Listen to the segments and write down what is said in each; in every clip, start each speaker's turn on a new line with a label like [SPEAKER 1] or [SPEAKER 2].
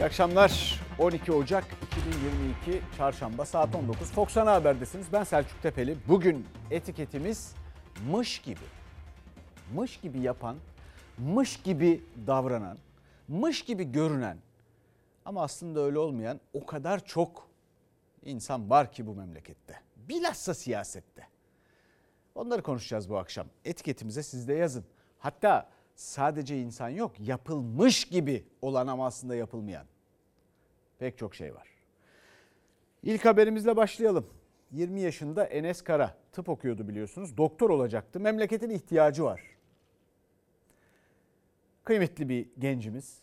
[SPEAKER 1] İyi akşamlar. 12 Ocak 2022 Çarşamba saat 19. Fox Ana Haber'desiniz. Ben Selçuk Tepeli. Bugün etiketimiz mış gibi. Mış gibi yapan, mış gibi davranan, mış gibi görünen ama aslında öyle olmayan o kadar çok insan var ki bu memlekette. Bilhassa siyasette. Onları konuşacağız bu akşam. Etiketimize siz de yazın. Hatta sadece insan yok, yapılmış gibi olan ama aslında yapılmayan. Pek çok şey var. İlk haberimizle başlayalım. 20 yaşında Enes Kara tıp okuyordu biliyorsunuz. Doktor olacaktı. Memleketin ihtiyacı var. Kıymetli bir gencimiz.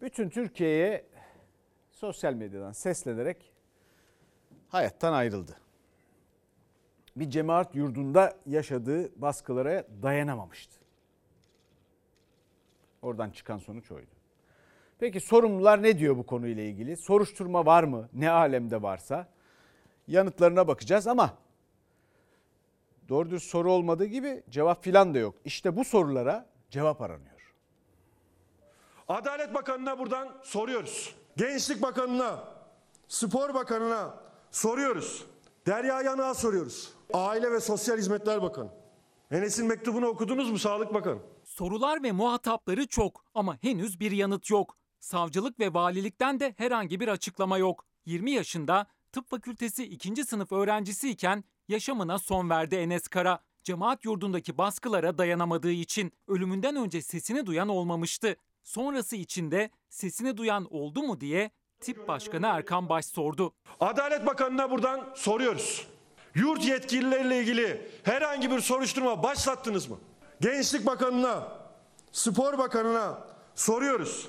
[SPEAKER 1] Bütün Türkiye'ye sosyal medyadan seslenerek hayattan ayrıldı. Bir cemaat yurdunda yaşadığı baskılara dayanamamıştı. Oradan çıkan sonuç oydu. Peki sorumlular ne diyor bu konuyla ilgili? Soruşturma var mı? Ne alemde varsa yanıtlarına bakacağız ama doğru dürüst soru olmadığı gibi cevap filan da yok. İşte bu sorulara cevap aranıyor.
[SPEAKER 2] Adalet Bakanı'na buradan soruyoruz. Gençlik Bakanı'na, Spor Bakanı'na soruyoruz. Derya Yanık'a soruyoruz. Aile ve Sosyal Hizmetler Bakanı. Enes'in mektubunu okudunuz mu Sağlık Bakanı?
[SPEAKER 3] Sorular ve muhatapları çok ama henüz bir yanıt yok. Savcılık ve valilikten de herhangi bir açıklama yok. 20 yaşında tıp fakültesi 2. sınıf öğrencisiyken yaşamına son verdi Enes Kara. Cemaat yurdundaki baskılara dayanamadığı için ölümünden önce sesini duyan olmamıştı. Sonrası içinde sesini duyan oldu mu diye tip başkanı Erkan Baş sordu.
[SPEAKER 2] Adalet Bakanı'na buradan soruyoruz. Yurt yetkilileriyle ilgili herhangi bir soruşturma başlattınız mı? Gençlik Bakanı'na, Spor Bakanı'na soruyoruz.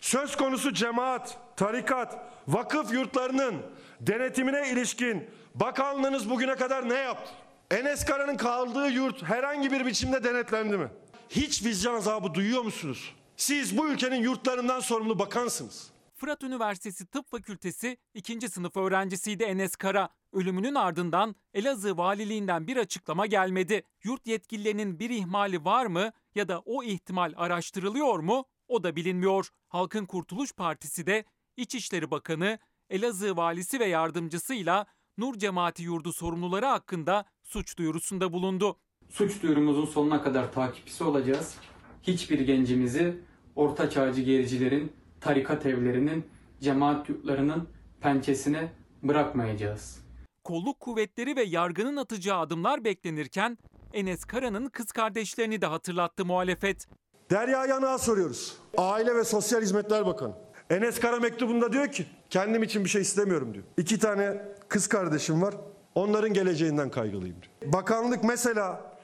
[SPEAKER 2] Söz konusu cemaat, tarikat, vakıf yurtlarının denetimine ilişkin bakanlığınız bugüne kadar ne yaptı? Enes Kara'nın kaldığı yurt herhangi bir biçimde denetlendi mi? Hiç vicdan azabı duyuyor musunuz? Siz bu ülkenin yurtlarından sorumlu bakansınız.
[SPEAKER 3] Fırat Üniversitesi Tıp Fakültesi 2. sınıf öğrencisiydi Enes Kara. Ölümünün ardından Elazığ Valiliğinden bir açıklama gelmedi. Yurt yetkililerinin bir ihmali var mı ya da o ihtimal araştırılıyor mu? O da bilinmiyor. Halkın Kurtuluş Partisi de İçişleri Bakanı, Elazığ Valisi ve yardımcısıyla Nur Cemaati Yurdu sorumluları hakkında suç duyurusunda bulundu.
[SPEAKER 4] Suç duyurumuzun sonuna kadar takipçisi olacağız. Hiçbir gencimizi orta çağcı gericilerin, tarikat evlerinin, cemaat yurtlarının pençesine bırakmayacağız.
[SPEAKER 3] Kolluk kuvvetleri ve yargının atacağı adımlar beklenirken Enes Kara'nın kız kardeşlerini de hatırlattı muhalefet.
[SPEAKER 2] Derya Yanık'a soruyoruz. Aile ve Sosyal Hizmetler Bakanı. Enes Kara mektubunda diyor ki kendim için bir şey istemiyorum diyor. İki tane kız kardeşim var. Onların geleceğinden kaygılıyım diyor. Bakanlık mesela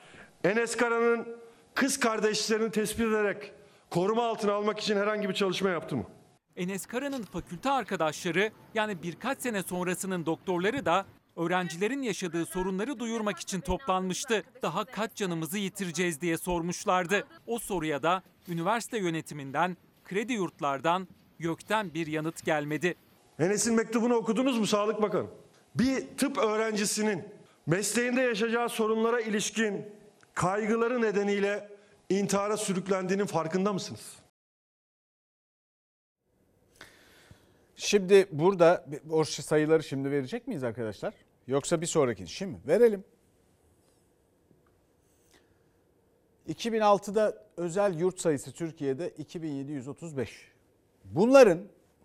[SPEAKER 2] Enes Kara'nın kız kardeşlerini tespit ederek koruma altına almak için herhangi bir çalışma yaptı mı?
[SPEAKER 3] Enes Kara'nın fakülte arkadaşları yani birkaç sene sonrasının doktorları da öğrencilerin yaşadığı sorunları duyurmak için toplanmıştı. Daha kaç canımızı yitireceğiz diye sormuşlardı. O soruya da üniversite yönetiminden, kredi yurtlardan gökten bir yanıt gelmedi.
[SPEAKER 2] Enes'in mektubunu okudunuz mu Sağlık Bakanı? Bir tıp öğrencisinin mesleğinde yaşayacağı sorunlara ilişkin kaygıları nedeniyle intihara sürüklendiğinin farkında mısınız?
[SPEAKER 1] Şimdi burada o sayıları şimdi verecek miyiz arkadaşlar? Yoksa bir sonraki şimdi verelim. 2006'da özel yurt sayısı Türkiye'de 2735. Bunların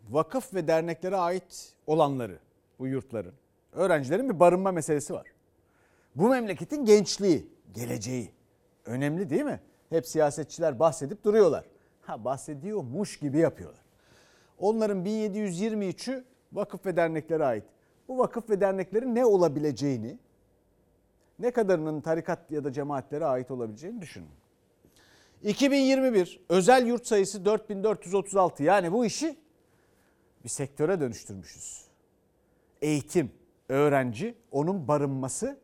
[SPEAKER 1] vakıf ve derneklere ait olanları bu yurtların öğrencilerin bir barınma meselesi var. Bu memleketin gençliği, geleceği önemli değil mi? Hep siyasetçiler bahsedip duruyorlar. Ha bahsediyormuş gibi yapıyorlar. Onların 1723'ü vakıf ve derneklere ait. Bu vakıf ve derneklerin ne olabileceğini, ne kadarının tarikat ya da cemaatlere ait olabileceğini düşünün. 2021 özel yurt sayısı 4436. Yani bu işi bir sektöre dönüştürmüşüz. Eğitim, öğrenci, onun barınması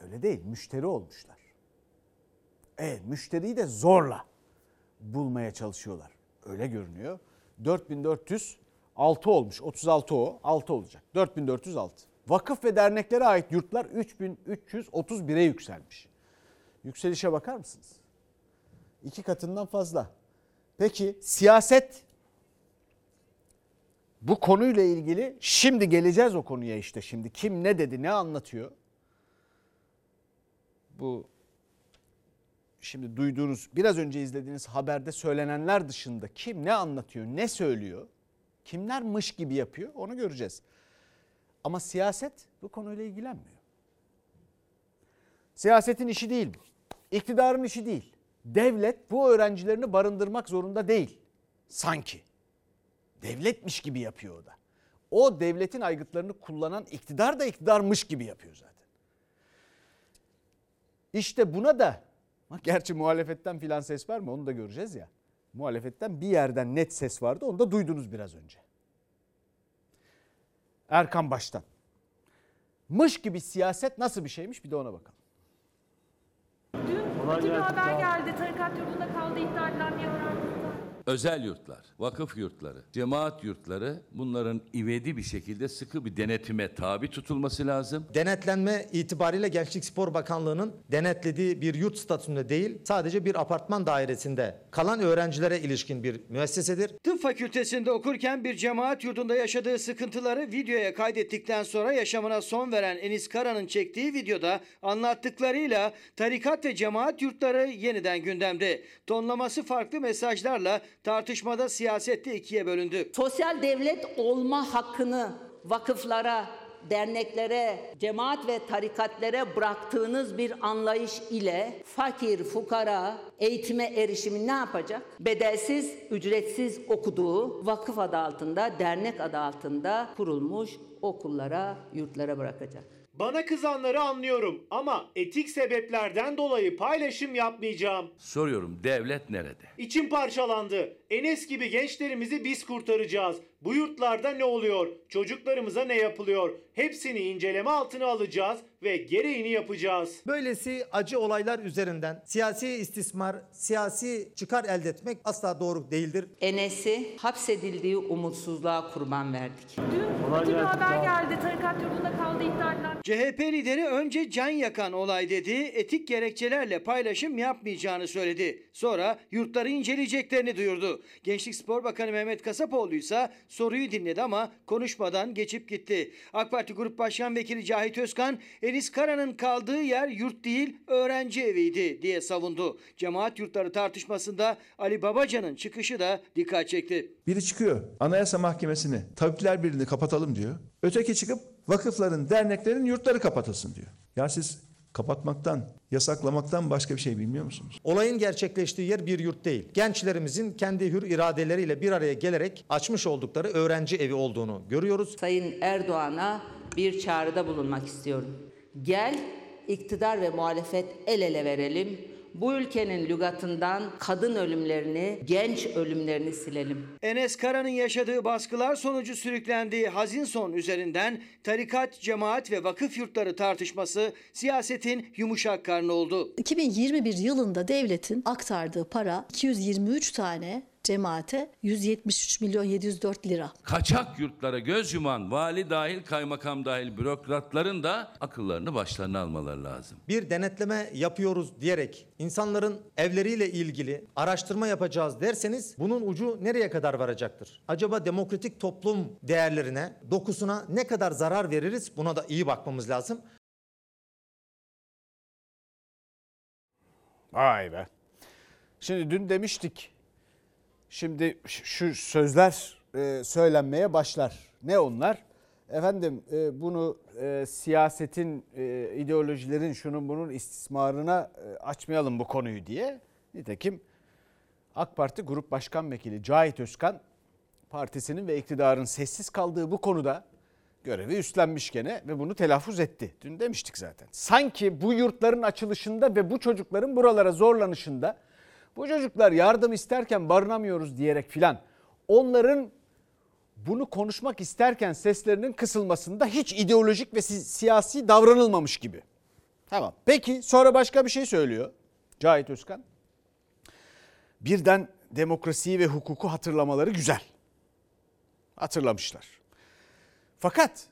[SPEAKER 1] öyle değil, müşteri olmuşlar. Evet, müşteriyi de zorla bulmaya çalışıyorlar. Öyle görünüyor. 4406 olmuş. 36 o. 6 olacak. 4406. Vakıf ve derneklere ait yurtlar 3331'e yükselmiş. Yükselişe bakar mısınız? İki katından fazla. Peki siyaset bu konuyla ilgili şimdi geleceğiz o konuya işte şimdi kim ne dedi ne anlatıyor. Bu şimdi duyduğunuz biraz önce izlediğiniz haberde söylenenler dışında kim ne anlatıyor ne söylüyor kimler mış gibi yapıyor onu göreceğiz. Ama siyaset bu konuyla ilgilenmiyor. Siyasetin işi değil bu. İktidarın işi değil. Devlet bu öğrencilerini barındırmak zorunda değil. Sanki. Devletmiş gibi yapıyor o da. O devletin aygıtlarını kullanan iktidar da iktidarmış gibi yapıyor zaten. İşte buna da gerçi muhalefetten filan ses var mı onu da göreceğiz ya. Muhalefetten bir yerden net ses vardı onu da duydunuz biraz önce. Erkan Baş'tan. Mış gibi siyaset nasıl bir şeymiş bir de ona bakalım.
[SPEAKER 5] Dün kötü bir haber geldi. Tarikat yurdunda kaldı ihbar edilen.
[SPEAKER 6] Özel yurtlar, vakıf yurtları, cemaat yurtları bunların ivedi bir şekilde sıkı bir denetime tabi tutulması lazım.
[SPEAKER 7] Denetlenme itibariyle Gençlik Spor Bakanlığı'nın denetlediği bir yurt statüsünde değil, sadece bir apartman dairesinde kalan öğrencilere ilişkin bir müessesedir.
[SPEAKER 8] Tıp fakültesinde okurken bir cemaat yurdunda yaşadığı sıkıntıları videoya kaydettikten sonra yaşamına son veren Enis Kara'nın çektiği videoda anlattıklarıyla tarikat ve cemaat yurtları yeniden gündemde. Tonlaması farklı mesajlarla tartışmada siyasette ikiye bölündü.
[SPEAKER 9] sosyal devlet olma hakkını vakıflara, derneklere, cemaat ve tarikatlere bıraktığınız bir anlayış ile fakir, fukara eğitime erişimi ne yapacak? Bedelsiz, ücretsiz okuduğu vakıf adı altında, dernek adı altında kurulmuş okullara, yurtlara bırakacak.
[SPEAKER 10] Bana kızanları anlıyorum ama etik sebeplerden dolayı paylaşım yapmayacağım.
[SPEAKER 6] Soruyorum devlet nerede?
[SPEAKER 10] İçim parçalandı. Enes gibi gençlerimizi biz kurtaracağız. Bu yurtlarda ne oluyor? Çocuklarımıza ne yapılıyor? Hepsini inceleme altına alacağız ve gereğini yapacağız.
[SPEAKER 7] Böylesi acı olaylar üzerinden siyasi istismar, siyasi çıkar elde etmek asla doğru değildir.
[SPEAKER 9] Enes'i hapsedildiği umutsuzluğa kurban verdik.
[SPEAKER 5] Dün kötü bir haber geldi. Tarikat yurdunda kaldı edilen
[SPEAKER 8] CHP lideri önce can yakan olay dedi, etik gerekçelerle paylaşım yapmayacağını söyledi. Sonra yurtları inceleyeceklerini duyurdu. Gençlik Spor Bakanı Mehmet Kasapoğlu ise soruyu dinledi ama konuşmadan geçip gitti. AK Parti Grup Başkan Vekili Cahit Özkan, Enis Kara'nın kaldığı yer yurt değil öğrenci eviydi diye savundu. Cemaat yurtları tartışmasında Ali Babacan'ın çıkışı da dikkat çekti.
[SPEAKER 11] Biri çıkıyor Anayasa Mahkemesi'ni Tabipler Birliği'ni kapatalım diyor. Öteki çıkıp vakıfların, derneklerin yurtları kapatılsın diyor. Ya siz kapatmaktan, yasaklamaktan başka bir şey bilmiyor musunuz?
[SPEAKER 7] Olayın gerçekleştiği yer bir yurt değil. Gençlerimizin kendi hür iradeleriyle bir araya gelerek açmış oldukları öğrenci evi olduğunu görüyoruz.
[SPEAKER 9] Sayın Erdoğan'a bir çağrıda bulunmak istiyorum. Gel iktidar ve muhalefet el ele verelim. Bu ülkenin lügatından kadın ölümlerini, genç ölümlerini silelim.
[SPEAKER 8] Enes Kara'nın yaşadığı baskılar sonucu sürüklendiği hazin son üzerinden tarikat, cemaat ve vakıf yurtları tartışması siyasetin yumuşak karnı oldu.
[SPEAKER 12] 2021 yılında devletin aktardığı para 223 tane cemaate 173 milyon 704 lira.
[SPEAKER 6] Kaçak yurtlara göz yuman vali dahil kaymakam dahil bürokratların da akıllarını başlarına almaları lazım.
[SPEAKER 7] Bir denetleme yapıyoruz diyerek insanların evleriyle ilgili araştırma yapacağız derseniz bunun ucu nereye kadar varacaktır? Acaba demokratik toplum değerlerine, dokusuna ne kadar zarar veririz? Buna da iyi bakmamız lazım.
[SPEAKER 1] Vay be. Şimdi dün demiştik. Şimdi şu sözler e, söylenmeye başlar. Ne onlar? Efendim e, bunu e, siyasetin, ideolojilerin şunun bunun istismarına açmayalım bu konuyu diye. Nitekim AK Parti Grup Başkan Vekili Cahit Özkan partisinin ve iktidarın sessiz kaldığı bu konuda görevi üstlenmiş gene ve bunu telaffuz etti. Dün demiştik zaten. Sanki bu yurtların açılışında ve bu çocukların buralara zorlanışında bu çocuklar yardım isterken barınamıyoruz diyerek filan onların bunu konuşmak isterken seslerinin kısılmasında hiç ideolojik ve si- siyasi davranılmamış gibi. Tamam. Peki sonra başka bir şey söylüyor Cahit Özkan. Birden demokrasiyi ve hukuku hatırlamaları güzel. Hatırlamışlar. Fakat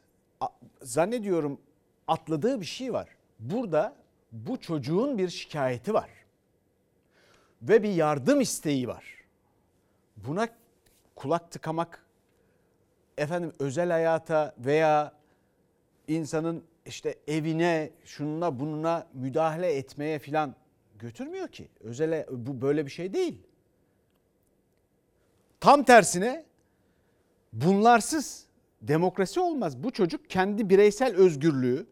[SPEAKER 1] zannediyorum atladığı bir şey var. Burada bu çocuğun bir şikayeti var. Ve bir yardım isteği var. Buna kulak tıkamak efendim özel hayata veya insanın işte evine şununa bununa müdahale etmeye filan götürmüyor ki. Özele bu böyle bir şey değil. Tam tersine bunlarsız demokrasi olmaz. Bu çocuk kendi bireysel özgürlüğü,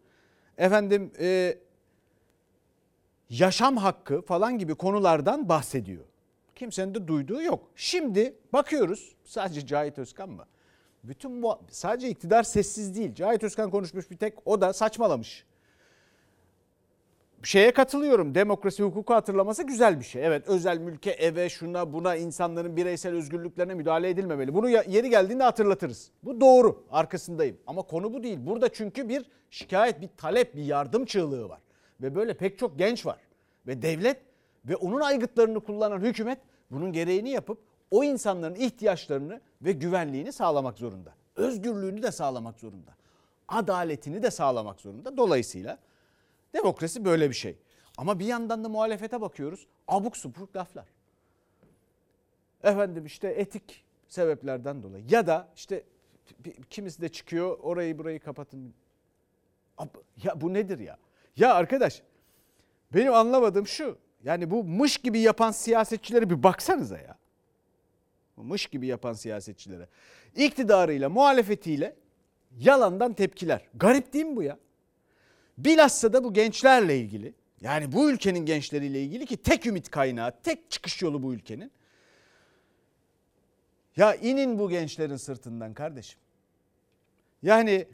[SPEAKER 1] efendim e, yaşam hakkı falan gibi konulardan bahsediyor. Kimsenin de duyduğu yok. Şimdi bakıyoruz sadece Cahit Özkan mı? Bütün bu sadece iktidar sessiz değil. Cahit Özkan konuşmuş bir tek o da saçmalamış. Şeye katılıyorum. Demokrasi hukuku hatırlaması güzel bir şey. Evet özel mülke, eve, şuna, buna insanların bireysel özgürlüklerine müdahale edilmemeli. Bunu yeri geldiğinde hatırlatırız. Bu doğru. Arkasındayım. Ama konu bu değil. Burada çünkü bir şikayet, bir talep, bir yardım çığlığı var. Ve böyle pek çok genç var. Ve devlet ve onun aygıtlarını kullanan hükümet bunun gereğini yapıp o insanların ihtiyaçlarını ve güvenliğini sağlamak zorunda. Özgürlüğünü de sağlamak zorunda. Adaletini de sağlamak zorunda. Dolayısıyla demokrasi böyle bir şey. Ama bir yandan da muhalefete bakıyoruz. Abuk subuk laflar. Efendim işte etik sebeplerden dolayı ya da işte kimisi de çıkıyor orayı burayı kapatın. Ya bu nedir ya? Ya arkadaş benim anlamadığım şu. Yani bu mış gibi yapan siyasetçilere bir baksanıza ya. Mış gibi yapan siyasetçilere. İktidarıyla, muhalefetiyle yalandan tepkiler. Garip değil mi bu ya? Bilhassa da bu gençlerle ilgili. Yani bu ülkenin gençleriyle ilgili ki tek ümit kaynağı, tek çıkış yolu bu ülkenin. Ya inin bu gençlerin sırtından kardeşim. Yani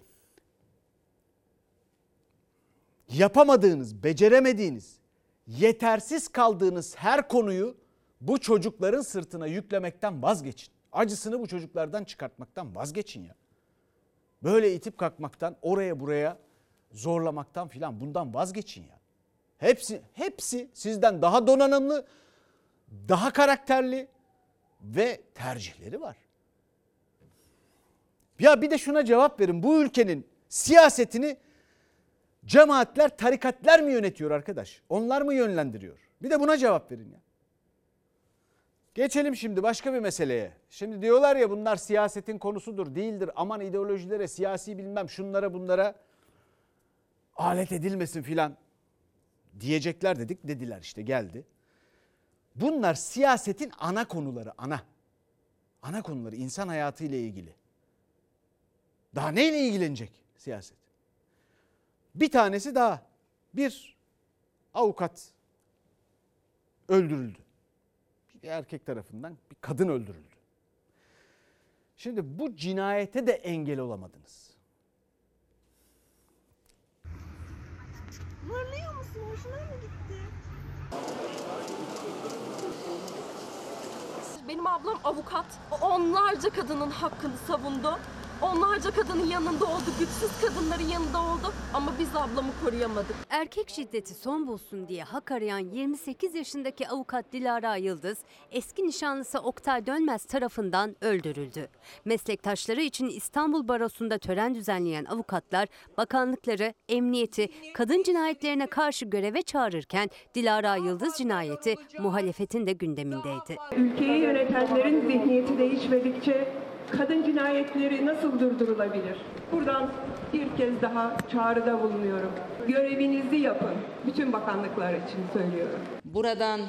[SPEAKER 1] yapamadığınız, beceremediğiniz, yetersiz kaldığınız her konuyu bu çocukların sırtına yüklemekten vazgeçin. Acısını bu çocuklardan çıkartmaktan vazgeçin ya. Böyle itip kalkmaktan oraya buraya zorlamaktan filan bundan vazgeçin ya. Hepsi hepsi sizden daha donanımlı, daha karakterli ve tercihleri var. Ya bir de şuna cevap verin. Bu ülkenin siyasetini cemaatler, tarikatlar mı yönetiyor arkadaş? Onlar mı yönlendiriyor? Bir de buna cevap verin ya. Geçelim şimdi başka bir meseleye. Şimdi diyorlar ya bunlar siyasetin konusudur, değildir. Aman ideolojilere, siyasi bilmem şunlara bunlara alet edilmesin filan diyecekler dedik. Dediler işte geldi. Bunlar siyasetin ana konuları, ana. Ana konuları insan hayatı ile ilgili. Daha neyle ilgilenecek siyaset? Bir tanesi daha. Bir avukat öldürüldü. Bir erkek tarafından bir kadın öldürüldü. Şimdi bu cinayete de engel olamadınız.
[SPEAKER 13] Mırlıyor musun? Hoşuna mı gitti? Benim ablam avukat. Onlarca kadının hakkını savundu. Onlarca kadının yanında oldu, güçsüz kadınların yanında oldu ama biz ablamı koruyamadık.
[SPEAKER 14] Erkek şiddeti son bulsun diye hak arayan 28 yaşındaki avukat Dilara Yıldız, eski nişanlısı Oktay Dönmez tarafından öldürüldü. Meslektaşları için İstanbul Barosu'nda tören düzenleyen avukatlar, bakanlıkları, emniyeti, kadın cinayetlerine karşı göreve çağırırken Dilara Yıldız cinayeti muhalefetin de gündemindeydi.
[SPEAKER 15] Ülkeyi yönetenlerin zihniyeti değişmedikçe kadın cinayetleri nasıl durdurulabilir? Buradan bir kez daha çağrıda bulunuyorum. Görevinizi yapın. Bütün bakanlıklar için söylüyorum.
[SPEAKER 9] Buradan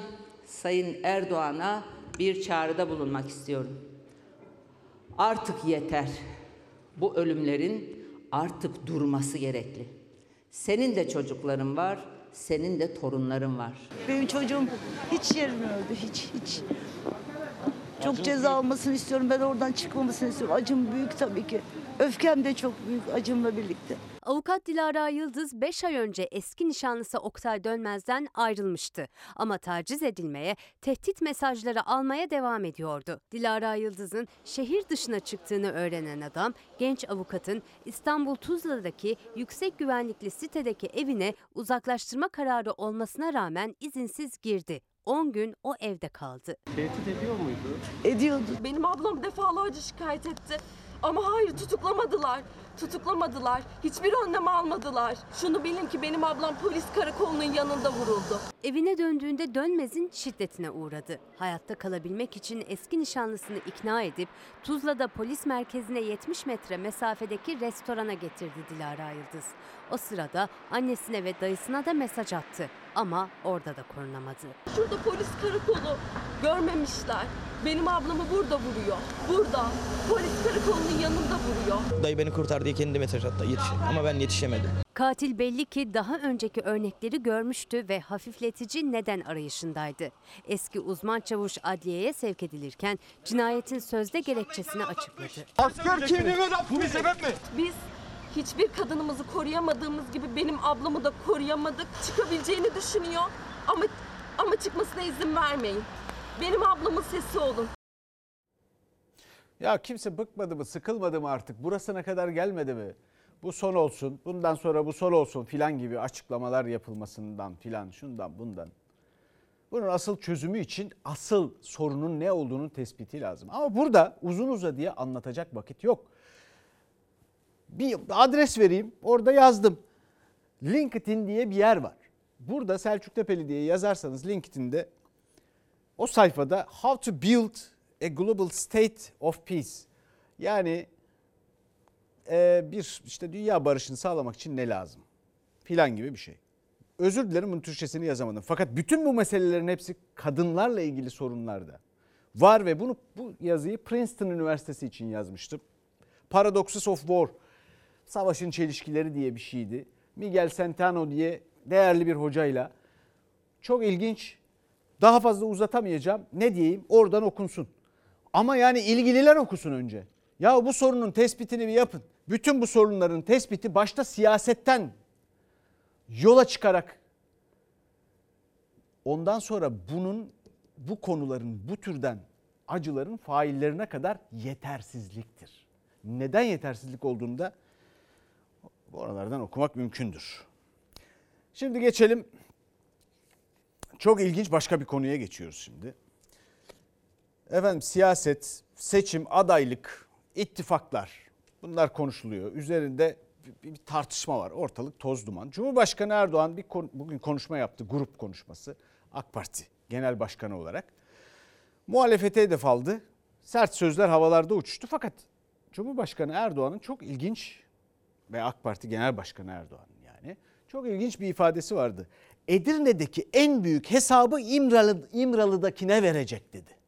[SPEAKER 9] Sayın Erdoğan'a bir çağrıda bulunmak istiyorum. Artık yeter. Bu ölümlerin artık durması gerekli. Senin de çocukların var, senin de torunların var.
[SPEAKER 16] Benim çocuğum hiç yerine öldü, hiç hiç. Çok ceza almasını istiyorum. Ben oradan çıkmamasını istiyorum. Acım büyük tabii ki. Öfkem de çok büyük acımla birlikte.
[SPEAKER 14] Avukat Dilara Yıldız 5 ay önce eski nişanlısı Oktay Dönmez'den ayrılmıştı. Ama taciz edilmeye, tehdit mesajları almaya devam ediyordu. Dilara Yıldız'ın şehir dışına çıktığını öğrenen adam, genç avukatın İstanbul Tuzla'daki yüksek güvenlikli sitedeki evine uzaklaştırma kararı olmasına rağmen izinsiz girdi. 10 gün o evde kaldı.
[SPEAKER 15] Tehdit ediyor muydu?
[SPEAKER 16] Ediyordu.
[SPEAKER 13] Benim ablam defalarca şikayet etti. Ama hayır tutuklamadılar. Tutuklamadılar. Hiçbir önlem almadılar. Şunu bilin ki benim ablam polis karakolunun yanında vuruldu.
[SPEAKER 14] Evine döndüğünde Dönmez'in şiddetine uğradı. Hayatta kalabilmek için eski nişanlısını ikna edip Tuzla'da polis merkezine 70 metre mesafedeki restorana getirdi Dilara Yıldız. O sırada annesine ve dayısına da mesaj attı ama orada da korunamadı.
[SPEAKER 13] Şurada polis karakolu. Görmemişler. Benim ablamı burada vuruyor. Burada. Polis karakolunun yanında vuruyor.
[SPEAKER 17] Dayı beni kurtar diye kendi mesaj attı yetiş. Ama ben yetişemedim.
[SPEAKER 14] Katil belli ki daha önceki örnekleri görmüştü ve hafifletici neden arayışındaydı. Eski uzman çavuş adliyeye sevk edilirken cinayetin sözde gerekçesini açıkladı.
[SPEAKER 13] Asker kimliğine bu bir sebep mi? Biz hiçbir kadınımızı koruyamadığımız gibi benim ablamı da koruyamadık. Çıkabileceğini düşünüyor ama ama çıkmasına izin vermeyin. Benim ablamın sesi olun.
[SPEAKER 1] Ya kimse bıkmadı mı, sıkılmadı mı artık? Burasına kadar gelmedi mi? Bu son olsun, bundan sonra bu son olsun filan gibi açıklamalar yapılmasından filan şundan bundan. Bunun asıl çözümü için asıl sorunun ne olduğunun tespiti lazım. Ama burada uzun uzadıya anlatacak vakit yok. Bir adres vereyim, orada yazdım. LinkedIn diye bir yer var. Burada Selçuk Tepeli diye yazarsanız LinkedIn'de o sayfada How to Build a Global State of Peace yani e, bir işte dünya barışını sağlamak için ne lazım filan gibi bir şey. Özür dilerim bunun Türkçesini yazamadım. Fakat bütün bu meselelerin hepsi kadınlarla ilgili sorunlarda var ve bunu bu yazıyı Princeton Üniversitesi için yazmıştım. Paradoxes of War, savaşın çelişkileri diye bir şeydi. Miguel Centeno diye değerli bir hocayla çok ilginç. Daha fazla uzatamayacağım. Ne diyeyim? Oradan okunsun. Ama yani ilgililer okusun önce. Ya bu sorunun tespitini bir yapın. Bütün bu sorunların tespiti başta siyasetten yola çıkarak ondan sonra bunun bu konuların bu türden acıların faillerine kadar yetersizliktir. Neden yetersizlik olduğunda oralardan okumak mümkündür. Şimdi geçelim. Çok ilginç başka bir konuya geçiyoruz şimdi. Efendim siyaset, seçim, adaylık, ittifaklar bunlar konuşuluyor. Üzerinde bir, bir tartışma var. Ortalık toz duman. Cumhurbaşkanı Erdoğan bir kon- bugün konuşma yaptı. Grup konuşması. AK Parti Genel Başkanı olarak. Muhalefete hedef aldı. Sert sözler havalarda uçuştu. Fakat Cumhurbaşkanı Erdoğan'ın çok ilginç ve AK Parti Genel Başkanı Erdoğan'ın yani çok ilginç bir ifadesi vardı. Edirne'deki en büyük hesabı İmralı, İmralı'dakine verecek dedi.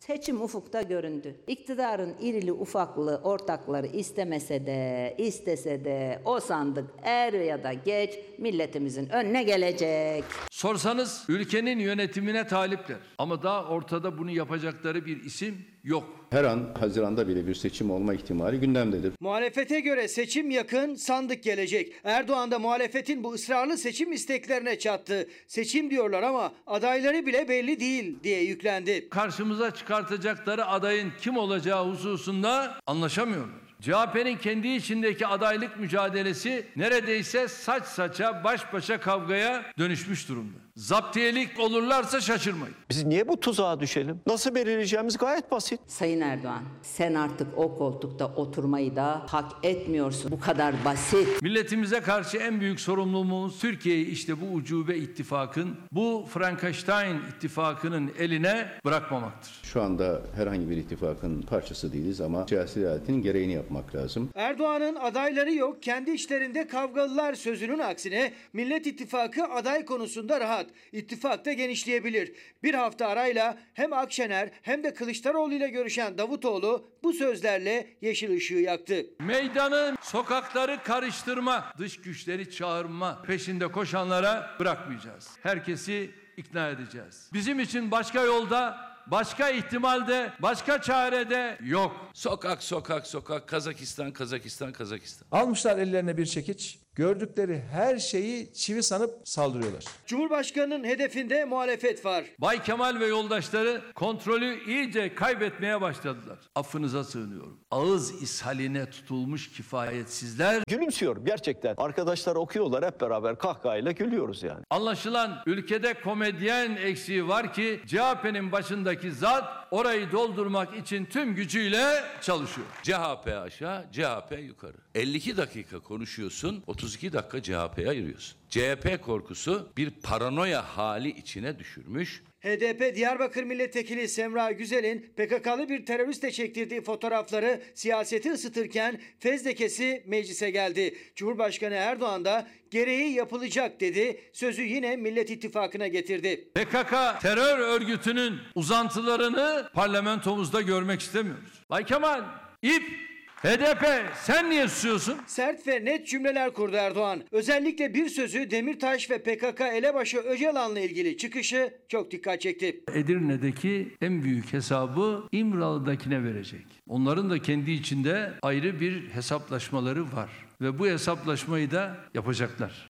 [SPEAKER 9] Seçim ufukta göründü. İktidarın irili ufaklı ortakları istemese de istese de o sandık er ya da geç milletimizin önüne gelecek.
[SPEAKER 6] Sorsanız ülkenin yönetimine talipler. Ama daha ortada bunu yapacakları bir isim yok.
[SPEAKER 18] Her an Haziran'da bile bir seçim olma ihtimali gündemdedir.
[SPEAKER 8] Muhalefete göre seçim yakın, sandık gelecek. Erdoğan da muhalefetin bu ısrarlı seçim isteklerine çattı. Seçim diyorlar ama adayları bile belli değil diye yüklendi.
[SPEAKER 6] Karşımıza çıkartacakları adayın kim olacağı hususunda anlaşamıyorlar. CHP'nin kendi içindeki adaylık mücadelesi neredeyse saç saça baş başa kavgaya dönüşmüş durumda. Zaptiyelik olurlarsa şaşırmayın.
[SPEAKER 19] Biz niye bu tuzağa düşelim? Nasıl belirleyeceğimiz gayet basit.
[SPEAKER 9] Sayın Erdoğan sen artık o koltukta oturmayı da hak etmiyorsun. Bu kadar basit.
[SPEAKER 6] Milletimize karşı en büyük sorumluluğumuz Türkiye'yi işte bu ucube ittifakın, bu Frankenstein ittifakının eline bırakmamaktır.
[SPEAKER 18] Şu anda herhangi bir ittifakın parçası değiliz ama siyasi adaletin gereğini yapmak lazım.
[SPEAKER 8] Erdoğan'ın adayları yok, kendi işlerinde kavgalılar sözünün aksine Millet İttifakı aday konusunda rahat. İttifak da genişleyebilir. Bir hafta arayla hem Akşener hem de Kılıçdaroğlu ile görüşen Davutoğlu bu sözlerle yeşil ışığı yaktı.
[SPEAKER 6] Meydanın sokakları karıştırma, dış güçleri çağırma peşinde koşanlara bırakmayacağız. Herkesi ikna edeceğiz. Bizim için başka yolda Başka ihtimalde, başka çarede yok. Sokak, sokak, sokak, Kazakistan, Kazakistan, Kazakistan.
[SPEAKER 11] Almışlar ellerine bir çekiç, gördükleri her şeyi çivi sanıp saldırıyorlar.
[SPEAKER 8] Cumhurbaşkanının hedefinde muhalefet var.
[SPEAKER 6] Bay Kemal ve yoldaşları kontrolü iyice kaybetmeye başladılar. Affınıza sığınıyorum. Ağız ishaline tutulmuş kifayetsizler
[SPEAKER 19] Gülümsüyorum gerçekten. Arkadaşlar okuyorlar hep beraber kahkahayla gülüyoruz yani.
[SPEAKER 6] Anlaşılan ülkede komedyen eksiği var ki CHP'nin başındaki zat orayı doldurmak için tüm gücüyle çalışıyor.
[SPEAKER 20] CHP aşağı, CHP yukarı. 52 dakika konuşuyorsun, 32 dakika CHP'ye ayırıyorsun. CHP korkusu bir paranoya hali içine düşürmüş.
[SPEAKER 8] HDP Diyarbakır Milletvekili Semra Güzel'in PKK'lı bir teröristle çektirdiği fotoğrafları siyaseti ısıtırken fezlekesi meclise geldi. Cumhurbaşkanı Erdoğan da gereği yapılacak dedi. Sözü yine Millet İttifakı'na getirdi.
[SPEAKER 6] PKK terör örgütünün uzantılarını parlamentomuzda görmek istemiyoruz. Bay Kemal, İP, HDP sen niye susuyorsun?
[SPEAKER 8] Sert ve net cümleler kurdu Erdoğan. Özellikle bir sözü Demirtaş ve PKK elebaşı Öcalan'la ilgili çıkışı çok dikkat çekti.
[SPEAKER 6] Edirne'deki en büyük hesabı İmralı'dakine verecek. Onların da kendi içinde ayrı bir hesaplaşmaları var. Ve bu hesaplaşmayı da yapacaklar.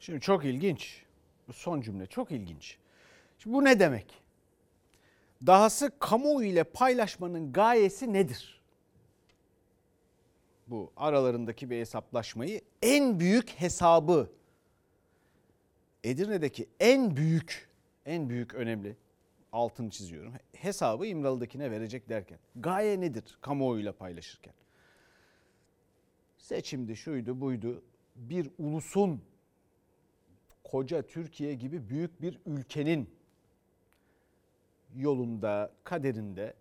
[SPEAKER 1] Şimdi çok ilginç. Bu son cümle çok ilginç. Şimdi bu ne demek? Dahası kamuoyu ile paylaşmanın gayesi nedir? Bu aralarındaki bir hesaplaşmayı en büyük hesabı Edirne'deki en büyük en büyük önemli altını çiziyorum. Hesabı İmralı'dakine verecek derken gaye nedir kamuoyuyla paylaşırken? Seçimdi şuydu buydu bir ulusun koca Türkiye gibi büyük bir ülkenin yolunda, kaderinde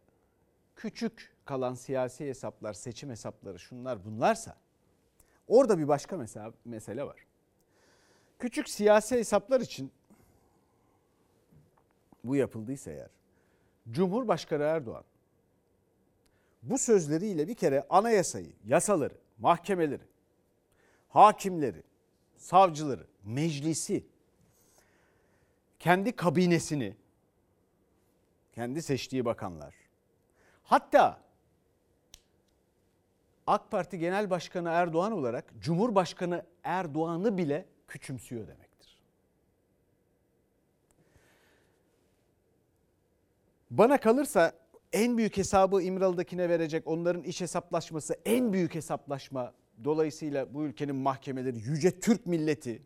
[SPEAKER 1] küçük kalan siyasi hesaplar, seçim hesapları şunlar bunlarsa orada bir başka mesela mesele var. Küçük siyasi hesaplar için bu yapıldıysa eğer Cumhurbaşkanı Erdoğan bu sözleriyle bir kere anayasayı, yasaları, mahkemeleri, hakimleri, savcıları, meclisi, kendi kabinesini, kendi seçtiği bakanlar, hatta AK Parti Genel Başkanı Erdoğan olarak Cumhurbaşkanı Erdoğan'ı bile küçümsüyor demektir. Bana kalırsa en büyük hesabı İmralı'dakine verecek onların iş hesaplaşması en büyük hesaplaşma. Dolayısıyla bu ülkenin mahkemeleri yüce Türk milleti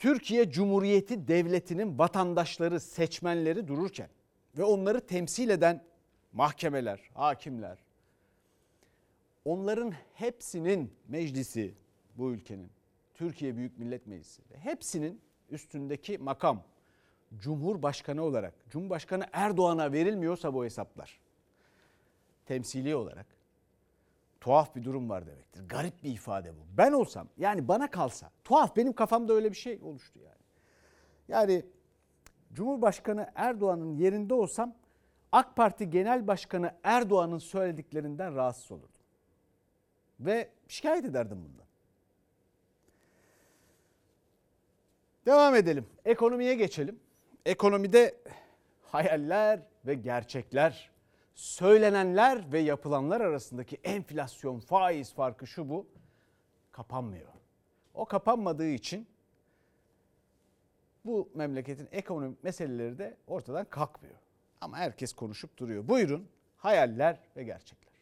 [SPEAKER 1] Türkiye Cumhuriyeti Devleti'nin vatandaşları, seçmenleri dururken ve onları temsil eden mahkemeler, hakimler onların hepsinin meclisi bu ülkenin Türkiye Büyük Millet Meclisi ve hepsinin üstündeki makam Cumhurbaşkanı olarak Cumhurbaşkanı Erdoğan'a verilmiyorsa bu hesaplar temsili olarak tuhaf bir durum var demektir. Garip bir ifade bu. Ben olsam yani bana kalsa tuhaf benim kafamda öyle bir şey oluştu yani. Yani Cumhurbaşkanı Erdoğan'ın yerinde olsam AK Parti Genel Başkanı Erdoğan'ın söylediklerinden rahatsız olurdum. Ve şikayet ederdim bundan. Devam edelim. Ekonomiye geçelim. Ekonomide hayaller ve gerçekler, söylenenler ve yapılanlar arasındaki enflasyon, faiz farkı şu bu kapanmıyor. O kapanmadığı için bu memleketin ekonomik meseleleri de ortadan kalkmıyor. Ama herkes konuşup duruyor. Buyurun hayaller ve gerçekler.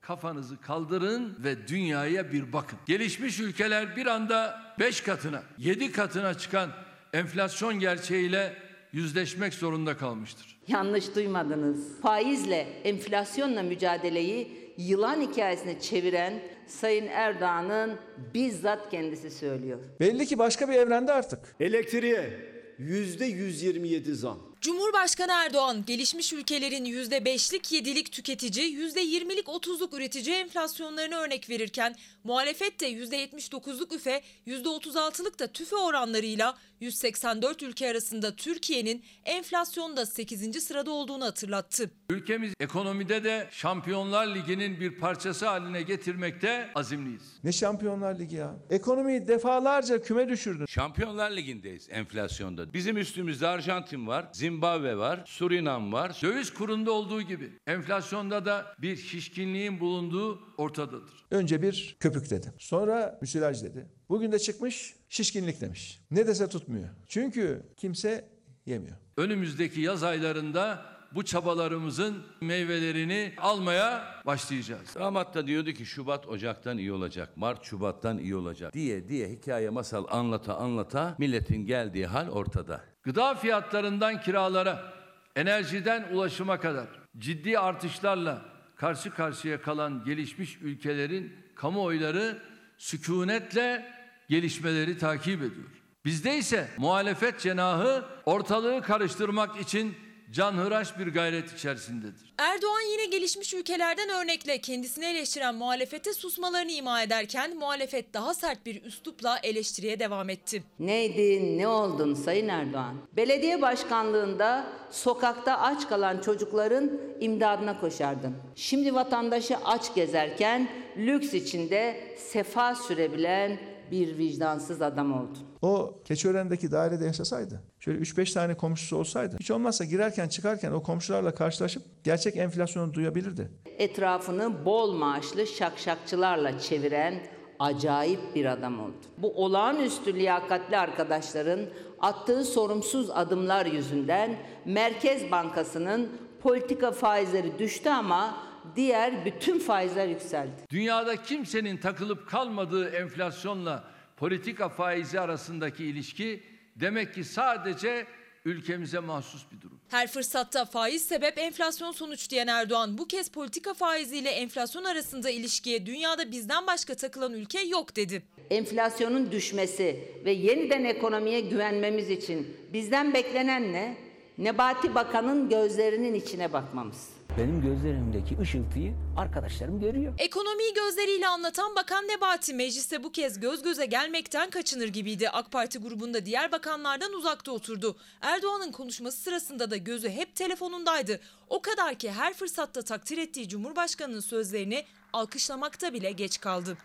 [SPEAKER 6] Kafanızı kaldırın ve dünyaya bir bakın. Gelişmiş ülkeler bir anda 5 katına, 7 katına çıkan enflasyon gerçeğiyle yüzleşmek zorunda kalmıştır.
[SPEAKER 9] Yanlış duymadınız. Faizle, enflasyonla mücadeleyi yılan hikayesine çeviren Sayın Erdoğan'ın bizzat kendisi söylüyor.
[SPEAKER 11] Belli ki başka bir evrende artık.
[SPEAKER 19] Elektriğe yüzde 127 zam.
[SPEAKER 21] Cumhurbaşkanı Erdoğan gelişmiş ülkelerin %5'lik 7'lik tüketici, %20'lik 30'luk üretici enflasyonlarını örnek verirken muhalefet de %79'luk üfe, %36'lık da tüfe oranlarıyla 184 ülke arasında Türkiye'nin enflasyonda 8. sırada olduğunu hatırlattı.
[SPEAKER 6] Ülkemiz ekonomide de Şampiyonlar Ligi'nin bir parçası haline getirmekte azimliyiz.
[SPEAKER 11] Ne Şampiyonlar Ligi ya? Ekonomiyi defalarca küme düşürdün.
[SPEAKER 20] Şampiyonlar Ligi'ndeyiz enflasyonda. Bizim üstümüzde Arjantin var,
[SPEAKER 6] Zimbabwe var, Surinam var. Döviz kurunda olduğu gibi enflasyonda da bir şişkinliğin bulunduğu ortadadır.
[SPEAKER 11] Önce bir köpük dedi. Sonra müsilaj dedi. Bugün de çıkmış şişkinlik demiş. Ne dese tutmuyor. Çünkü kimse yemiyor.
[SPEAKER 6] Önümüzdeki yaz aylarında bu çabalarımızın meyvelerini almaya başlayacağız.
[SPEAKER 20] Damat da diyordu ki Şubat Ocak'tan iyi olacak, Mart Şubat'tan iyi olacak diye diye hikaye masal anlata anlata milletin geldiği hal ortada.
[SPEAKER 6] Gıda fiyatlarından kiralara, enerjiden ulaşıma kadar ciddi artışlarla karşı karşıya kalan gelişmiş ülkelerin kamuoyları sükunetle gelişmeleri takip ediyor. Bizde ise muhalefet cenahı ortalığı karıştırmak için canhıraş bir gayret içerisindedir.
[SPEAKER 21] Erdoğan yine gelişmiş ülkelerden örnekle kendisini eleştiren muhalefete susmalarını ima ederken muhalefet daha sert bir üslupla eleştiriye devam etti.
[SPEAKER 9] Neydin, ne oldun Sayın Erdoğan? Belediye başkanlığında sokakta aç kalan çocukların imdadına koşardın. Şimdi vatandaşı aç gezerken lüks içinde sefa sürebilen bir vicdansız adam oldun.
[SPEAKER 11] O Keçiören'deki dairede yaşasaydı, şöyle 3-5 tane komşusu olsaydı, hiç olmazsa girerken çıkarken o komşularla karşılaşıp gerçek enflasyonu duyabilirdi.
[SPEAKER 9] Etrafını bol maaşlı şakşakçılarla çeviren acayip bir adam oldu. Bu olağanüstü liyakatli arkadaşların attığı sorumsuz adımlar yüzünden Merkez Bankası'nın politika faizleri düştü ama diğer bütün faizler yükseldi.
[SPEAKER 6] Dünyada kimsenin takılıp kalmadığı enflasyonla politika faizi arasındaki ilişki demek ki sadece ülkemize mahsus bir durum.
[SPEAKER 21] Her fırsatta faiz sebep enflasyon sonuç diyen Erdoğan bu kez politika faiziyle enflasyon arasında ilişkiye dünyada bizden başka takılan ülke yok dedi.
[SPEAKER 9] Enflasyonun düşmesi ve yeniden ekonomiye güvenmemiz için bizden beklenen ne? Nebati Bakan'ın gözlerinin içine bakmamız.
[SPEAKER 22] Benim gözlerimdeki ışıltıyı arkadaşlarım görüyor.
[SPEAKER 21] Ekonomiyi gözleriyle anlatan Bakan Nebati mecliste bu kez göz göze gelmekten kaçınır gibiydi. AK Parti grubunda diğer bakanlardan uzakta oturdu. Erdoğan'ın konuşması sırasında da gözü hep telefonundaydı. O kadar ki her fırsatta takdir ettiği Cumhurbaşkanı'nın sözlerini alkışlamakta bile geç kaldı.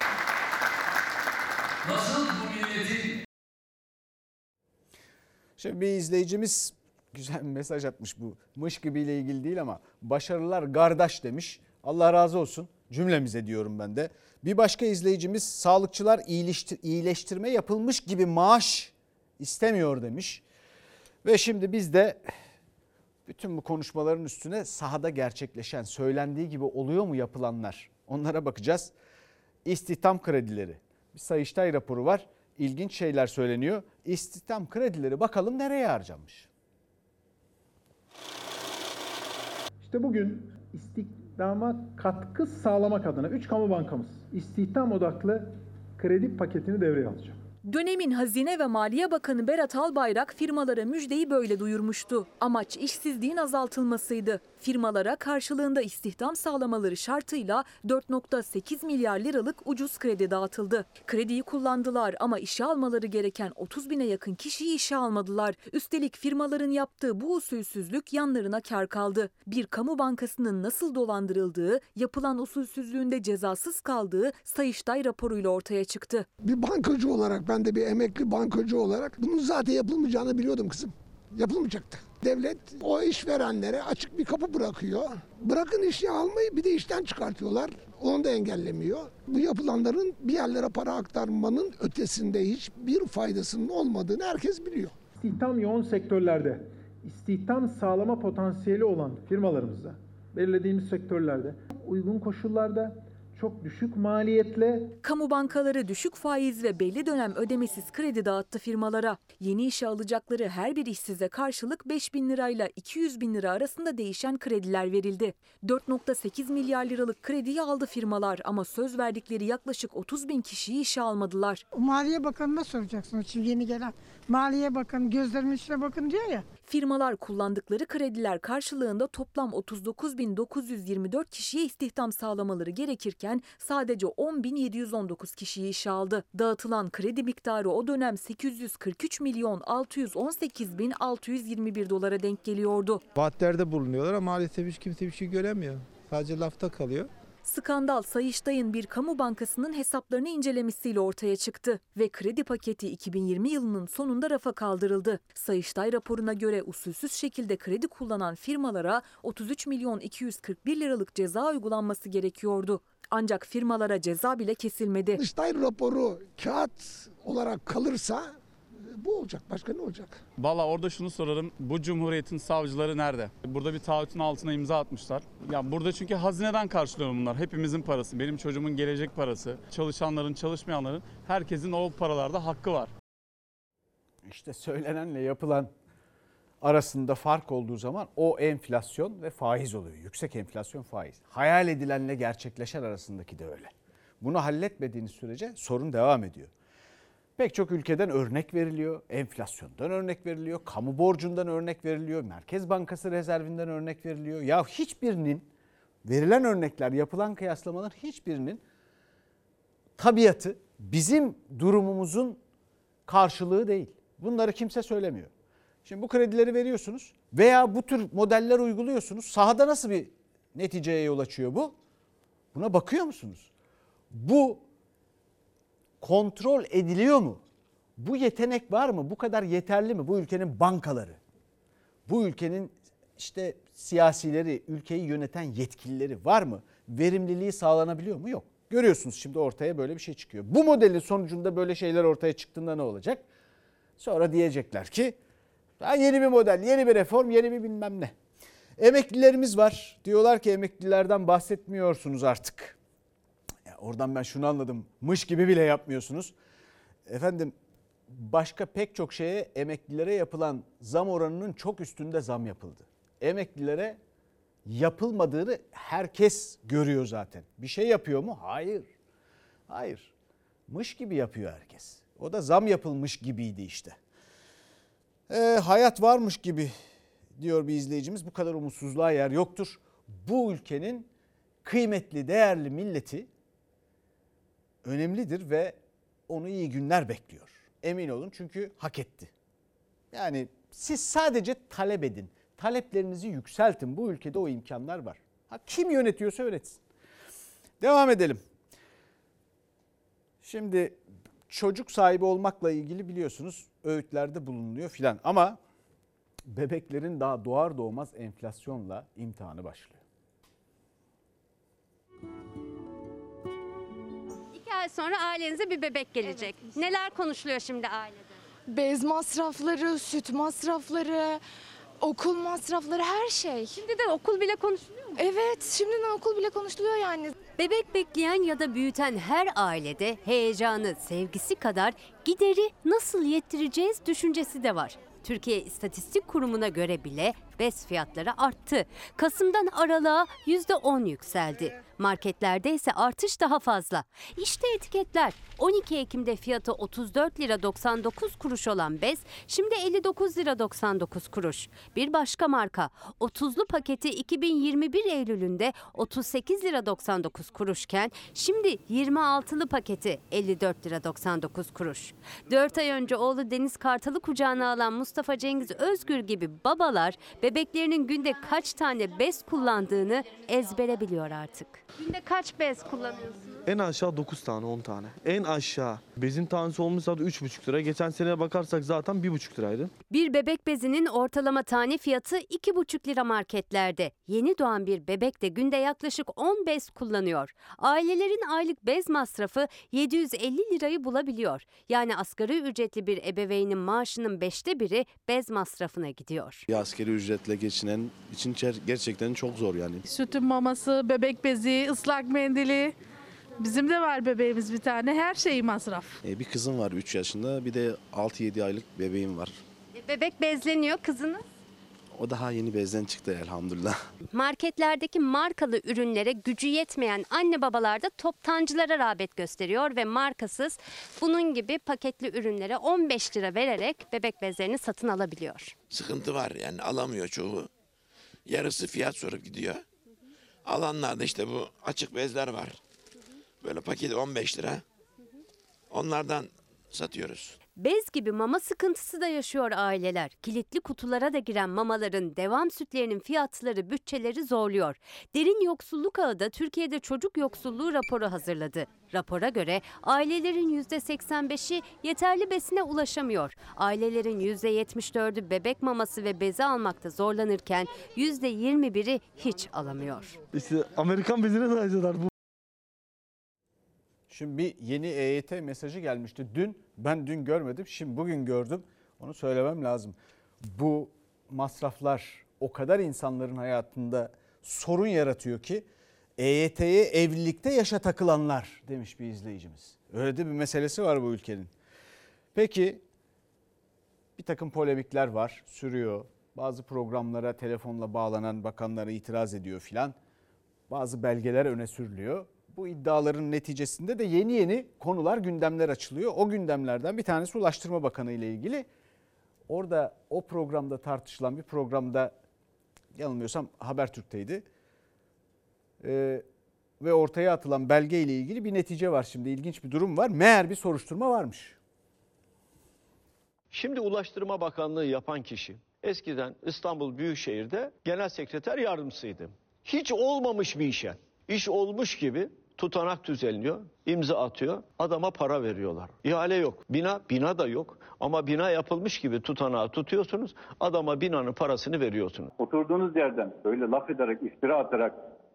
[SPEAKER 6] Nasıl bu milletin
[SPEAKER 1] Şimdi bir izleyicimiz güzel bir mesaj atmış bu. Mış gibiyle ilgili değil ama başarılar kardeş demiş. Allah razı olsun cümlemize diyorum ben de. Bir başka izleyicimiz sağlıkçılar iyileştir, iyileştirme yapılmış gibi maaş istemiyor demiş. Ve şimdi biz de bütün bu konuşmaların üstüne sahada gerçekleşen, söylendiği gibi oluyor mu yapılanlar? Onlara bakacağız. İstihdam kredileri. Bir Sayıştay raporu var. İlginç şeyler söyleniyor. İstihdam kredileri bakalım nereye harcanmış?
[SPEAKER 23] İşte bugün istihdama katkı sağlamak adına 3 kamu bankamız istihdam odaklı kredi paketini devreye alacak.
[SPEAKER 24] Dönemin Hazine ve Maliye Bakanı Berat Albayrak firmalara müjdeyi böyle duyurmuştu. Amaç işsizliğin azaltılmasıydı. Firmalara karşılığında istihdam sağlamaları şartıyla 4.8 milyar liralık ucuz kredi dağıtıldı. Krediyi kullandılar ama işe almaları gereken 30 bine yakın kişiyi işe almadılar. Üstelik firmaların yaptığı bu usulsüzlük yanlarına kar kaldı. Bir kamu bankasının nasıl dolandırıldığı, yapılan usulsüzlüğünde cezasız kaldığı Sayıştay raporuyla ortaya çıktı.
[SPEAKER 25] Bir bankacı olarak ben de bir emekli bankacı olarak bunun zaten yapılmayacağını biliyordum kızım. Yapılmayacaktı. Devlet o işverenlere açık bir kapı bırakıyor. Bırakın işe almayı bir de işten çıkartıyorlar. Onu da engellemiyor. Bu yapılanların bir yerlere para aktarmanın ötesinde hiçbir faydasının olmadığını herkes biliyor.
[SPEAKER 23] İstihdam yoğun sektörlerde istihdam sağlama potansiyeli olan firmalarımızda belirlediğimiz sektörlerde uygun koşullarda çok düşük maliyetle
[SPEAKER 24] Kamu bankaları düşük faiz ve belli dönem ödemesiz kredi dağıttı firmalara. Yeni işe alacakları her bir işsize karşılık 5 bin lirayla 200 bin lira arasında değişen krediler verildi. 4.8 milyar liralık krediyi aldı firmalar ama söz verdikleri yaklaşık 30 bin kişiyi işe almadılar.
[SPEAKER 26] Maliye Bakanı'na soracaksınız şimdi yeni gelen. Maliye Bakanı gözlerimin içine bakın diyor ya.
[SPEAKER 24] Firmalar kullandıkları krediler karşılığında toplam 39.924 kişiye istihdam sağlamaları gerekirken sadece 10.719 kişiyi işe aldı. Dağıtılan kredi miktarı o dönem 843 milyon 618 bin 621 dolara denk geliyordu.
[SPEAKER 27] Vaatlerde bulunuyorlar ama maalesef hiç kimse bir şey göremiyor. Sadece lafta kalıyor.
[SPEAKER 24] Skandal Sayıştay'ın bir kamu bankasının hesaplarını incelemişsiyle ortaya çıktı ve kredi paketi 2020 yılının sonunda rafa kaldırıldı. Sayıştay raporuna göre usulsüz şekilde kredi kullanan firmalara 33 milyon 241 liralık ceza uygulanması gerekiyordu. Ancak firmalara ceza bile kesilmedi.
[SPEAKER 25] Sayıştay raporu kağıt olarak kalırsa bu olacak. Başka ne olacak?
[SPEAKER 28] Valla orada şunu sorarım. Bu cumhuriyetin savcıları nerede? Burada bir taahhütün altına imza atmışlar. Ya burada çünkü hazineden karşılıyor bunlar. Hepimizin parası. Benim çocuğumun gelecek parası. Çalışanların, çalışmayanların herkesin o paralarda hakkı var.
[SPEAKER 1] İşte söylenenle yapılan arasında fark olduğu zaman o enflasyon ve faiz oluyor. Yüksek enflasyon faiz. Hayal edilenle gerçekleşen arasındaki de öyle. Bunu halletmediğiniz sürece sorun devam ediyor. Pek çok ülkeden örnek veriliyor. Enflasyondan örnek veriliyor. Kamu borcundan örnek veriliyor. Merkez Bankası rezervinden örnek veriliyor. Ya hiçbirinin verilen örnekler, yapılan kıyaslamalar hiçbirinin tabiatı bizim durumumuzun karşılığı değil. Bunları kimse söylemiyor. Şimdi bu kredileri veriyorsunuz veya bu tür modeller uyguluyorsunuz. Sahada nasıl bir neticeye yol açıyor bu? Buna bakıyor musunuz? Bu kontrol ediliyor mu? Bu yetenek var mı? Bu kadar yeterli mi? Bu ülkenin bankaları, bu ülkenin işte siyasileri, ülkeyi yöneten yetkilileri var mı? Verimliliği sağlanabiliyor mu? Yok. Görüyorsunuz şimdi ortaya böyle bir şey çıkıyor. Bu modelin sonucunda böyle şeyler ortaya çıktığında ne olacak? Sonra diyecekler ki yeni bir model, yeni bir reform, yeni bir bilmem ne. Emeklilerimiz var. Diyorlar ki emeklilerden bahsetmiyorsunuz artık. Oradan ben şunu anladım. Mış gibi bile yapmıyorsunuz. Efendim başka pek çok şeye emeklilere yapılan zam oranının çok üstünde zam yapıldı. Emeklilere yapılmadığını herkes görüyor zaten. Bir şey yapıyor mu? Hayır. Hayır. Mış gibi yapıyor herkes. O da zam yapılmış gibiydi işte. E, hayat varmış gibi diyor bir izleyicimiz. Bu kadar umutsuzluğa yer yoktur. Bu ülkenin kıymetli, değerli milleti önemlidir ve onu iyi günler bekliyor. Emin olun çünkü hak etti. Yani siz sadece talep edin. Taleplerinizi yükseltin. Bu ülkede o imkanlar var. Ha, kim yönetiyorsa öğretsin. Devam edelim. Şimdi çocuk sahibi olmakla ilgili biliyorsunuz öğütlerde bulunuyor filan ama bebeklerin daha doğar doğmaz enflasyonla imtihanı başlıyor.
[SPEAKER 14] Ay sonra ailenize bir bebek gelecek. Neler konuşuluyor şimdi ailede?
[SPEAKER 29] Bez masrafları, süt masrafları, okul masrafları her şey.
[SPEAKER 14] Şimdiden okul bile konuşuluyor mu?
[SPEAKER 29] Evet, şimdiden okul bile konuşuluyor yani.
[SPEAKER 14] Bebek bekleyen ya da büyüten her ailede heyecanı, sevgisi kadar gideri nasıl yettireceğiz düşüncesi de var. Türkiye İstatistik Kurumu'na göre bile bez fiyatları arttı. Kasım'dan aralığa %10 yükseldi. Marketlerde ise artış daha fazla. İşte etiketler. 12 Ekim'de fiyatı 34 lira 99 kuruş olan bez şimdi 59 lira 99 kuruş. Bir başka marka 30'lu paketi 2021 Eylül'ünde 38 lira 99 kuruşken şimdi 26'lı paketi 54 lira 99 kuruş. 4 ay önce oğlu Deniz Kartal'ı kucağına alan Mustafa Cengiz Özgür gibi babalar bebeklerinin günde kaç tane bez kullandığını ezbere biliyor artık. Günde kaç bez kullanıyorsunuz?
[SPEAKER 30] En aşağı 9 tane 10 tane. En aşağı. Bezin tanesi olmuş zaten 3,5 lira. Geçen seneye bakarsak zaten 1,5 liraydı.
[SPEAKER 14] Bir bebek bezinin ortalama tane fiyatı 2,5 lira marketlerde. Yeni doğan bir bebek de günde yaklaşık 10 bez kullanıyor. Ailelerin aylık bez masrafı 750 lirayı bulabiliyor. Yani asgari ücretli bir ebeveynin maaşının beşte biri bez masrafına gidiyor.
[SPEAKER 31] Bir askeri ücretle geçinen için ger- gerçekten çok zor yani.
[SPEAKER 32] Sütün maması, bebek bezi, ıslak mendili. Bizim de var bebeğimiz bir tane. Her şey masraf.
[SPEAKER 31] E, bir kızım var 3 yaşında bir de 6-7 aylık bebeğim var.
[SPEAKER 14] Bebek bezleniyor kızınız.
[SPEAKER 31] O daha yeni bezden çıktı elhamdülillah.
[SPEAKER 14] Marketlerdeki markalı ürünlere gücü yetmeyen anne babalar da toptancılara rağbet gösteriyor ve markasız bunun gibi paketli ürünlere 15 lira vererek bebek bezlerini satın alabiliyor.
[SPEAKER 27] Sıkıntı var yani alamıyor çoğu. Yarısı fiyat sorup gidiyor. Alanlarda işte bu açık bezler var. Böyle paketi 15 lira. Onlardan satıyoruz.
[SPEAKER 14] Bez gibi mama sıkıntısı da yaşıyor aileler. Kilitli kutulara da giren mamaların devam sütlerinin fiyatları bütçeleri zorluyor. Derin Yoksulluk Ağı da Türkiye'de çocuk yoksulluğu raporu hazırladı. Rapora göre ailelerin %85'i yeterli besine ulaşamıyor. Ailelerin %74'ü bebek maması ve bezi almakta zorlanırken %21'i hiç alamıyor.
[SPEAKER 30] İşte Amerikan bezine sayacaklar bu.
[SPEAKER 1] Şimdi bir yeni EYT mesajı gelmişti. Dün ben dün görmedim. Şimdi bugün gördüm. Onu söylemem lazım. Bu masraflar o kadar insanların hayatında sorun yaratıyor ki EYT'ye evlilikte yaşa takılanlar demiş bir izleyicimiz. Öyle de bir meselesi var bu ülkenin. Peki bir takım polemikler var, sürüyor. Bazı programlara telefonla bağlanan bakanlara itiraz ediyor filan. Bazı belgeler öne sürülüyor. Bu iddiaların neticesinde de yeni yeni konular, gündemler açılıyor. O gündemlerden bir tanesi Ulaştırma Bakanı ile ilgili. Orada o programda tartışılan bir programda yanılmıyorsam Habertürk'teydi. Ee, ve ortaya atılan belge ile ilgili bir netice var şimdi. ilginç bir durum var. Meğer bir soruşturma varmış.
[SPEAKER 19] Şimdi Ulaştırma Bakanlığı yapan kişi eskiden İstanbul Büyükşehir'de genel sekreter yardımcısıydı. Hiç olmamış bir işe, iş olmuş gibi tutanak düzenliyor, imza atıyor, adama para veriyorlar. İhale yok, bina, bina da yok ama bina yapılmış gibi tutanağı tutuyorsunuz, adama binanın parasını veriyorsunuz.
[SPEAKER 33] Oturduğunuz yerden böyle laf ederek, iftira atarak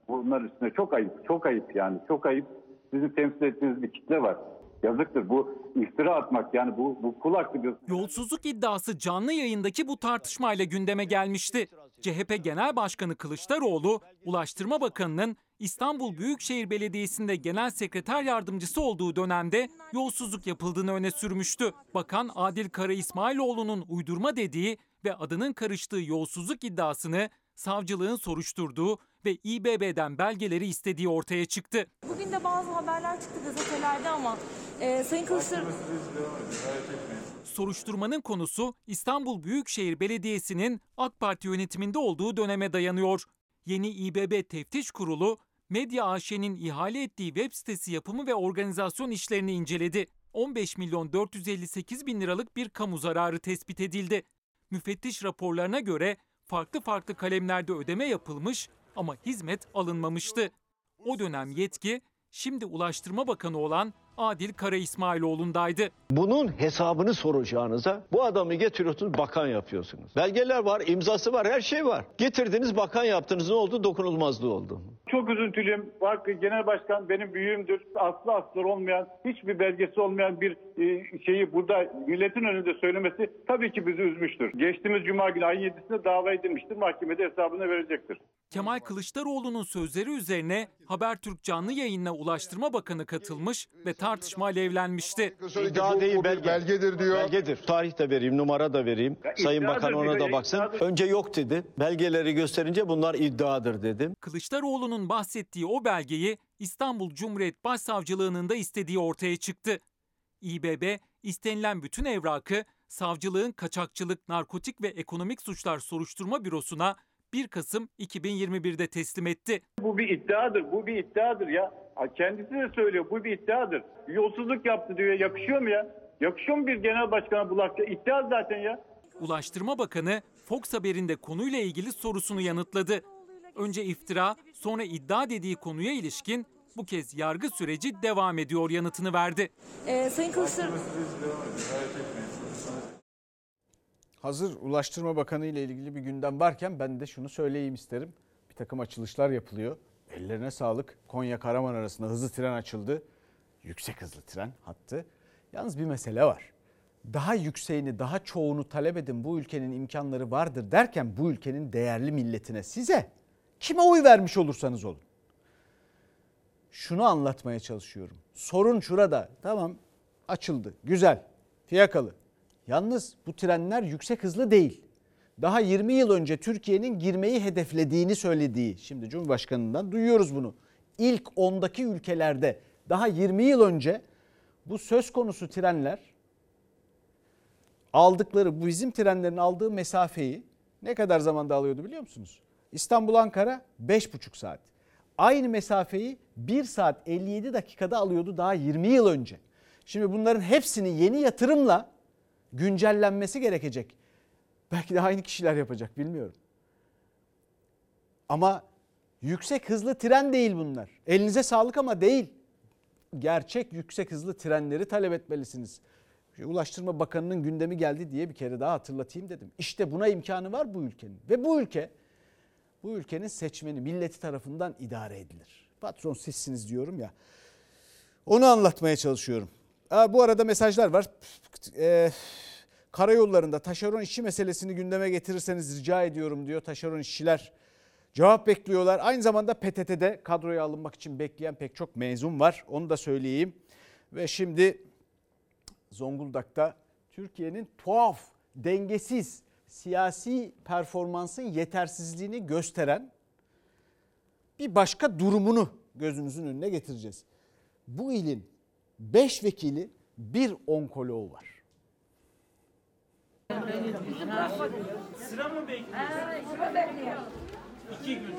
[SPEAKER 33] bunlar üstüne çok ayıp, çok ayıp yani çok ayıp. Sizin temsil ettiğiniz bir kitle var. Yazıktır bu iftira atmak yani bu, bu kul hakkı diyorsun.
[SPEAKER 3] Yolsuzluk iddiası canlı yayındaki bu tartışmayla gündeme gelmişti. CHP Genel Başkanı Kılıçdaroğlu, Ulaştırma Bakanı'nın İstanbul Büyükşehir Belediyesi'nde genel sekreter yardımcısı olduğu dönemde yolsuzluk yapıldığını öne sürmüştü. Bakan Adil Kara İsmailoğlu'nun uydurma dediği ve adının karıştığı yolsuzluk iddiasını savcılığın soruşturduğu ve İBB'den belgeleri istediği ortaya çıktı.
[SPEAKER 34] Bugün de bazı haberler çıktı gazetelerde ama e, Sayın Kılıçdaroğlu...
[SPEAKER 3] Soruşturmanın konusu İstanbul Büyükşehir Belediyesi'nin AK Parti yönetiminde olduğu döneme dayanıyor. Yeni İBB Teftiş Kurulu, Medya AŞ'nin ihale ettiği web sitesi yapımı ve organizasyon işlerini inceledi. 15 milyon 458 bin liralık bir kamu zararı tespit edildi. Müfettiş raporlarına göre farklı farklı kalemlerde ödeme yapılmış ama hizmet alınmamıştı. O dönem yetki şimdi Ulaştırma Bakanı olan Adil Kara İsmailoğlu'ndaydı.
[SPEAKER 19] Bunun hesabını soracağınıza bu adamı getiriyorsunuz bakan yapıyorsunuz. Belgeler var, imzası var, her şey var. Getirdiniz bakan yaptınız ne oldu? Dokunulmazlığı oldu.
[SPEAKER 33] Çok üzüntülüyüm. Bak genel başkan benim büyüğümdür. Aslı aslı olmayan, hiçbir belgesi olmayan bir e, şeyi burada milletin önünde söylemesi tabii ki bizi üzmüştür. Geçtiğimiz cuma günü ayın 7'sinde dava edilmiştir. Mahkemede hesabını verecektir.
[SPEAKER 3] Kemal Kılıçdaroğlu'nun sözleri üzerine Habertürk canlı yayınına Ulaştırma Bakanı katılmış ve tartışma alevlenmişti.
[SPEAKER 19] İddia değil belge.
[SPEAKER 35] belgedir diyor.
[SPEAKER 19] Belgedir. Tarih de vereyim, numara da vereyim. Sayın
[SPEAKER 33] iddiadır
[SPEAKER 19] Bakan ona da baksın.
[SPEAKER 33] iddiadır.
[SPEAKER 19] Önce yok dedi. Belgeleri gösterince bunlar iddiadır dedim.
[SPEAKER 3] Kılıçdaroğlu'nun bahsettiği o belgeyi İstanbul Cumhuriyet Başsavcılığı'nın da istediği ortaya çıktı. İBB istenilen bütün evrakı savcılığın kaçakçılık, narkotik ve ekonomik suçlar soruşturma bürosuna 1 Kasım 2021'de teslim etti.
[SPEAKER 33] Bu bir iddiadır. Bu bir iddiadır ya. Kendisi de söylüyor. Bu bir iddiadır. Yolsuzluk yaptı diyor. Yakışıyor mu ya? Yakışıyor mu bir genel başkana bu? İddia zaten ya.
[SPEAKER 3] Ulaştırma Bakanı Fox Haber'in de konuyla ilgili sorusunu yanıtladı. Önce iftira, sonra iddia dediği konuya ilişkin bu kez yargı süreci devam ediyor yanıtını verdi.
[SPEAKER 34] E, Sayın Kılıçdaroğlu...
[SPEAKER 1] Hazır Ulaştırma Bakanı ile ilgili bir gündem varken ben de şunu söyleyeyim isterim. Bir takım açılışlar yapılıyor. Ellerine sağlık. Konya Karaman arasında hızlı tren açıldı. Yüksek hızlı tren hattı. Yalnız bir mesele var. Daha yükseğini, daha çoğunu talep edin bu ülkenin imkanları vardır derken bu ülkenin değerli milletine, size, kime oy vermiş olursanız olun. Şunu anlatmaya çalışıyorum. Sorun şurada. Tamam açıldı. Güzel. Fiyakalı. Yalnız bu trenler yüksek hızlı değil. Daha 20 yıl önce Türkiye'nin girmeyi hedeflediğini söylediği, şimdi Cumhurbaşkanı'ndan duyuyoruz bunu. İlk 10'daki ülkelerde daha 20 yıl önce bu söz konusu trenler aldıkları bu bizim trenlerin aldığı mesafeyi ne kadar zamanda alıyordu biliyor musunuz? İstanbul Ankara 5,5 saat. Aynı mesafeyi 1 saat 57 dakikada alıyordu daha 20 yıl önce. Şimdi bunların hepsini yeni yatırımla güncellenmesi gerekecek. Belki de aynı kişiler yapacak bilmiyorum. Ama yüksek hızlı tren değil bunlar. Elinize sağlık ama değil. Gerçek yüksek hızlı trenleri talep etmelisiniz. Ulaştırma Bakanı'nın gündemi geldi diye bir kere daha hatırlatayım dedim. İşte buna imkanı var bu ülkenin. Ve bu ülke bu ülkenin seçmeni, milleti tarafından idare edilir. Patron sizsiniz diyorum ya. Onu anlatmaya çalışıyorum. Aa, bu arada mesajlar var. Ee, karayollarında taşeron işçi meselesini gündeme getirirseniz rica ediyorum diyor taşeron işçiler. Cevap bekliyorlar. Aynı zamanda PTT'de kadroya alınmak için bekleyen pek çok mezun var. Onu da söyleyeyim. Ve şimdi Zonguldak'ta Türkiye'nin tuhaf, dengesiz siyasi performansın yetersizliğini gösteren bir başka durumunu gözümüzün önüne getireceğiz. Bu ilin 5 vekili bir onkoloğu var.
[SPEAKER 36] Sıra mı bekliyorsun? sıra bekliyor. İki gün.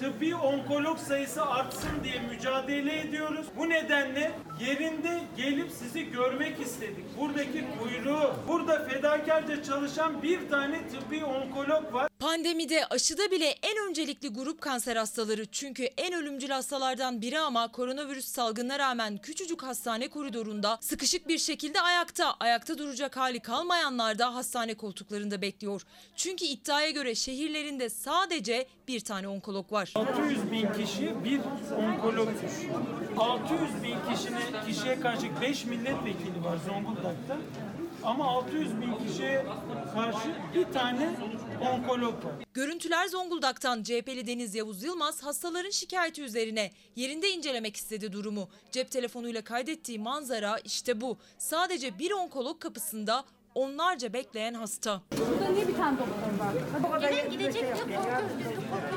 [SPEAKER 36] Tıbbi onkolog sayısı artsın diye mücadele ediyoruz. Bu nedenle yerinde gelip sizi görmek istedik. Buradaki kuyruğu, burada fedakarca çalışan bir tane tıbbi onkolog var.
[SPEAKER 21] Pandemide aşıda bile en öncelikli grup kanser hastaları. Çünkü en ölümcül hastalardan biri ama koronavirüs salgınına rağmen küçücük hastane koridorunda sıkışık bir şekilde ayakta, ayakta duracak hali kalmayanlar da hastane koltuklarında bekliyor. Çünkü iddiaya göre şehirlerinde sadece bir tane onkolog var.
[SPEAKER 36] 600 bin kişi bir onkolog düşüyor. 600 bin kişine, kişiye karşı 5 milletvekili var Zonguldak'ta. Ama 600 bin kişiye karşı bir tane onkolog var.
[SPEAKER 21] Görüntüler Zonguldak'tan CHP'li Deniz Yavuz Yılmaz hastaların şikayeti üzerine yerinde incelemek istedi durumu. Cep telefonuyla kaydettiği manzara işte bu. Sadece bir onkolog kapısında onlarca bekleyen hasta.
[SPEAKER 37] Burada niye bir tane doktor var? Gelen gidecek diye korkuyoruz. Biz bu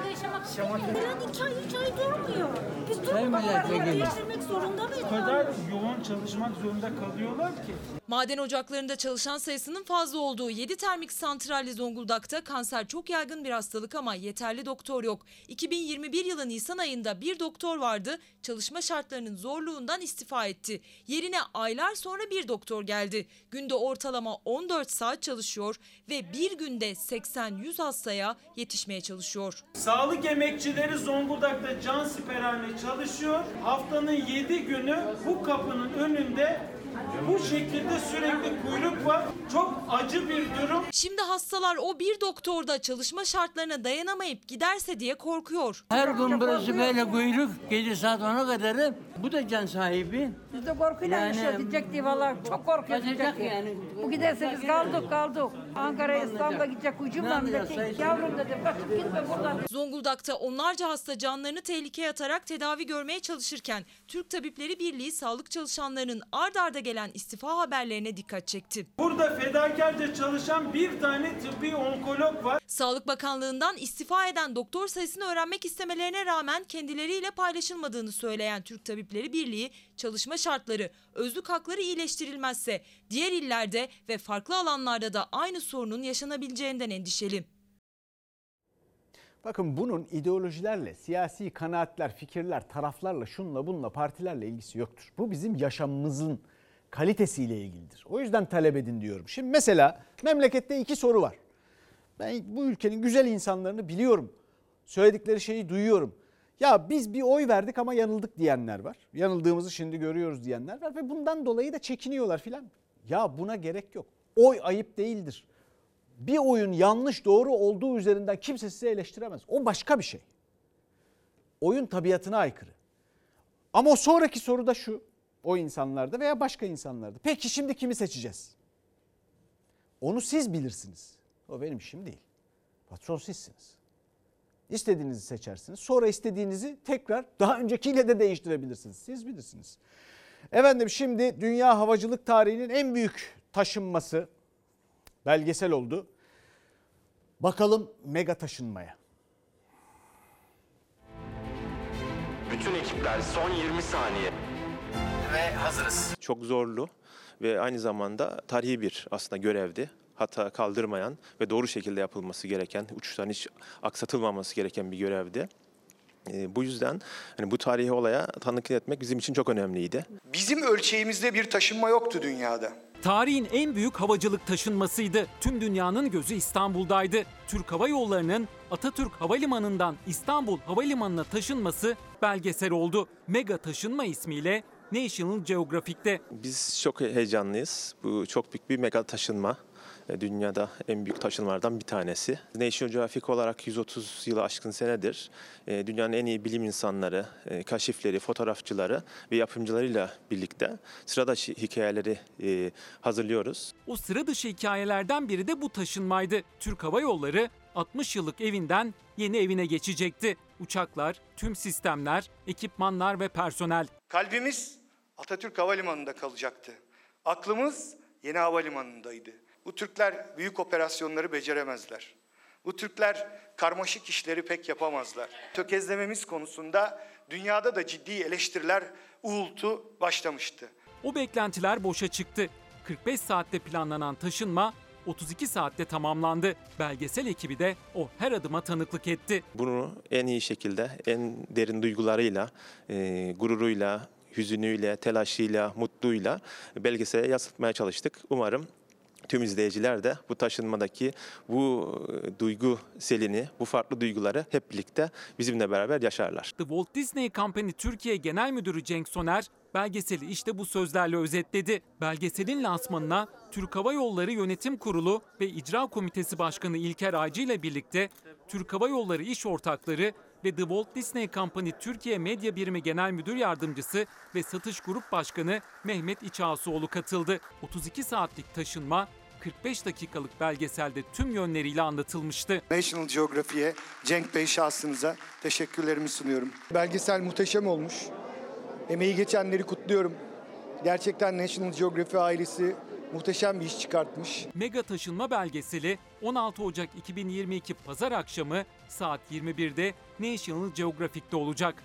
[SPEAKER 37] Gelen iki ay, üç ay durmuyor. Biz durmadan değiştirmek zorunda mıyız?
[SPEAKER 36] O kadar yoğun çalışmak zorunda kalıyorlar ki.
[SPEAKER 21] Maden ocaklarında çalışan sayısının fazla olduğu 7 termik santralli Zonguldak'ta kanser çok yaygın bir hastalık ama yeterli doktor yok. 2021 yılı Nisan ayında bir doktor vardı, çalışma şartlarının zorluğundan istifa etti. Yerine aylar sonra bir doktor geldi. Günde ortalama 14 saat çalışıyor ve bir günde 80-100 hastaya yetişmeye çalışıyor.
[SPEAKER 36] Sağlık emekçileri Zonguldak'ta can siperhane çalışıyor. Haftanın 7 günü bu kapının önünde bu şekilde sürekli kuyruk var. Çok acı bir durum.
[SPEAKER 21] Şimdi hastalar o bir doktorda çalışma şartlarına dayanamayıp giderse diye korkuyor.
[SPEAKER 35] Her gün burası böyle kuyruk. Gece saat 10'a kadar. Bu da can sahibi.
[SPEAKER 37] Biz de korkuyla
[SPEAKER 35] Yani-
[SPEAKER 37] yaşıyoruz diyecek diye valla çok korkuyoruz diyecek
[SPEAKER 35] yani.
[SPEAKER 37] Bu giderse biz kaldık kaldık. Ankara İstanbul'a gidecek ucum var Yavrum dedim kaçıp gitme buradan.
[SPEAKER 21] Zonguldak'ta onlarca hasta canlarını tehlikeye atarak tedavi görmeye çalışırken Türk Tabipleri Birliği sağlık çalışanlarının ard arda gelen istifa haberlerine dikkat çekti.
[SPEAKER 36] Burada fedakarca çalışan bir tane tıbbi onkolog var.
[SPEAKER 21] Sağlık Bakanlığı'ndan istifa eden doktor sayısını öğrenmek istemelerine rağmen kendileriyle paylaşılmadığını söyleyen Türk Tabipleri Birliği çalışma şartları, özlük hakları iyileştirilmezse diğer illerde ve farklı alanlarda da aynı sorunun yaşanabileceğinden endişeli.
[SPEAKER 1] Bakın bunun ideolojilerle, siyasi kanaatler, fikirler, taraflarla, şunla bunla, partilerle ilgisi yoktur. Bu bizim yaşamımızın kalitesiyle ilgilidir. O yüzden talep edin diyorum. Şimdi mesela memlekette iki soru var. Ben bu ülkenin güzel insanlarını biliyorum. Söyledikleri şeyi duyuyorum. Ya biz bir oy verdik ama yanıldık diyenler var. Yanıldığımızı şimdi görüyoruz diyenler var ve bundan dolayı da çekiniyorlar filan. Ya buna gerek yok. Oy ayıp değildir. Bir oyun yanlış doğru olduğu üzerinden kimse sizi eleştiremez. O başka bir şey. Oyun tabiatına aykırı. Ama o sonraki soru da şu. O insanlarda veya başka insanlarda. Peki şimdi kimi seçeceğiz? Onu siz bilirsiniz. O benim işim değil. Patron sizsiniz. İstediğinizi seçersiniz. Sonra istediğinizi tekrar daha öncekiyle de değiştirebilirsiniz. Siz bilirsiniz. Efendim şimdi dünya havacılık tarihinin en büyük taşınması belgesel oldu. Bakalım mega taşınmaya.
[SPEAKER 38] Bütün ekipler son 20 saniye. Ve hazırız.
[SPEAKER 39] Çok zorlu ve aynı zamanda tarihi bir aslında görevdi. Hata kaldırmayan ve doğru şekilde yapılması gereken, uçuşların hiç aksatılmaması gereken bir görevdi. Ee, bu yüzden hani bu tarihi olaya tanıklık etmek bizim için çok önemliydi.
[SPEAKER 40] Bizim ölçeğimizde bir taşınma yoktu dünyada.
[SPEAKER 3] Tarihin en büyük havacılık taşınmasıydı. Tüm dünyanın gözü İstanbul'daydı. Türk Hava Yolları'nın Atatürk Havalimanı'ndan İstanbul Havalimanı'na taşınması belgesel oldu. Mega taşınma ismiyle National Geographic'te.
[SPEAKER 39] Biz çok heyecanlıyız. Bu çok büyük bir mega taşınma. E, Dünyada en büyük taşınmalardan bir tanesi. National Geographic olarak 130 yılı aşkın senedir e, dünyanın en iyi bilim insanları, e, kaşifleri, fotoğrafçıları ve yapımcılarıyla birlikte sıra dışı hikayeleri hazırlıyoruz.
[SPEAKER 3] O sıra dışı hikayelerden biri de bu taşınmaydı. Türk Hava Yolları 60 yıllık evinden yeni evine geçecekti. Uçaklar, tüm sistemler, ekipmanlar ve personel.
[SPEAKER 41] Kalbimiz Atatürk Havalimanı'nda kalacaktı. Aklımız yeni havalimanındaydı. Bu Türkler büyük operasyonları beceremezler. Bu Türkler karmaşık işleri pek yapamazlar. Tökezlememiz konusunda dünyada da ciddi eleştiriler, uğultu başlamıştı.
[SPEAKER 3] O beklentiler boşa çıktı. 45 saatte planlanan taşınma 32 saatte tamamlandı. Belgesel ekibi de o her adıma tanıklık etti.
[SPEAKER 39] Bunu en iyi şekilde, en derin duygularıyla, e, gururuyla, hüzünüyle, telaşıyla, mutluyla belgesele yansıtmaya çalıştık. Umarım tüm izleyiciler de bu taşınmadaki bu e, duygu selini, bu farklı duyguları hep birlikte bizimle beraber yaşarlar.
[SPEAKER 3] The Walt Disney Company Türkiye Genel Müdürü Cenk Soner belgeseli işte bu sözlerle özetledi. Belgeselin lansmanına Türk Hava Yolları Yönetim Kurulu ve İcra Komitesi Başkanı İlker Aycı ile birlikte Türk Hava Yolları İş Ortakları ve The Walt Disney Company Türkiye Medya Birimi Genel Müdür Yardımcısı ve Satış Grup Başkanı Mehmet İçağsuoğlu katıldı. 32 saatlik taşınma 45 dakikalık belgeselde tüm yönleriyle anlatılmıştı.
[SPEAKER 41] National Geographic'e, Cenk Bey şahsınıza teşekkürlerimi sunuyorum. Belgesel muhteşem olmuş. Emeği geçenleri kutluyorum. Gerçekten National Geographic ailesi muhteşem bir iş çıkartmış.
[SPEAKER 3] Mega taşınma belgeseli 16 Ocak 2022 Pazar akşamı saat 21'de National Geographic'te olacak.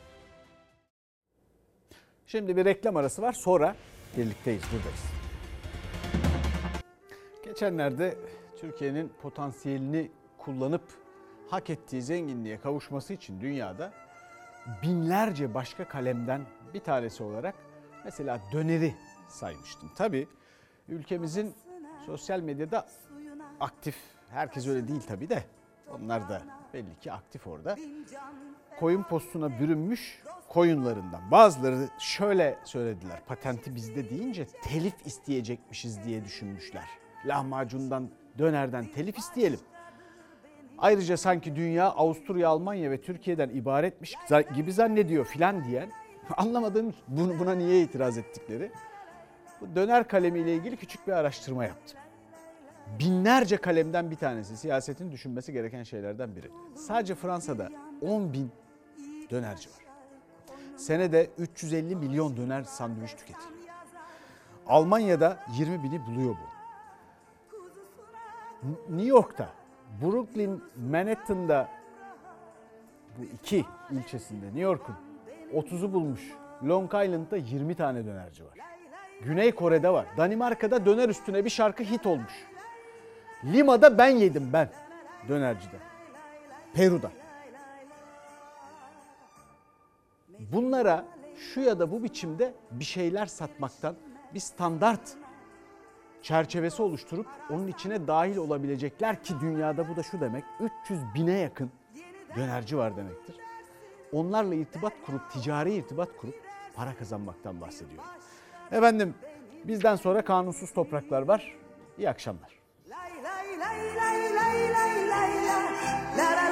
[SPEAKER 1] Şimdi bir reklam arası var. Sonra birlikteyiz, buradayız. Geçenlerde Türkiye'nin potansiyelini kullanıp hak ettiği zenginliğe kavuşması için dünyada binlerce başka kalemden bir tanesi olarak mesela döneri saymıştım. Tabii ülkemizin sosyal medyada aktif, herkes öyle değil tabii de onlar da belli ki aktif orada. Koyun postuna bürünmüş koyunlarından. Bazıları şöyle söylediler patenti bizde deyince telif isteyecekmişiz diye düşünmüşler. Lahmacundan, dönerden telif isteyelim. Ayrıca sanki dünya Avusturya, Almanya ve Türkiye'den ibaretmiş gibi zannediyor filan diyen anlamadığım buna niye itiraz ettikleri. Bu döner kalemiyle ilgili küçük bir araştırma yaptım. Binlerce kalemden bir tanesi siyasetin düşünmesi gereken şeylerden biri. Sadece Fransa'da 10 bin dönerci var. Senede 350 milyon döner sandviç tüketiliyor. Almanya'da 20 bini buluyor bu. New York'ta, Brooklyn, Manhattan'da bu iki ilçesinde New York'un 30'u bulmuş. Long Island'da 20 tane dönerci var. Güney Kore'de var. Danimarka'da döner üstüne bir şarkı hit olmuş. Lima'da ben yedim ben dönercide. Peru'da. Bunlara şu ya da bu biçimde bir şeyler satmaktan bir standart çerçevesi oluşturup onun içine dahil olabilecekler ki dünyada bu da şu demek 300 bine yakın dönerci var demektir. Onlarla irtibat kurup ticari irtibat kurup para kazanmaktan bahsediyor. Efendim bizden sonra kanunsuz topraklar var. İyi akşamlar.
[SPEAKER 42] Lay lay lay lay lay lay lay lay.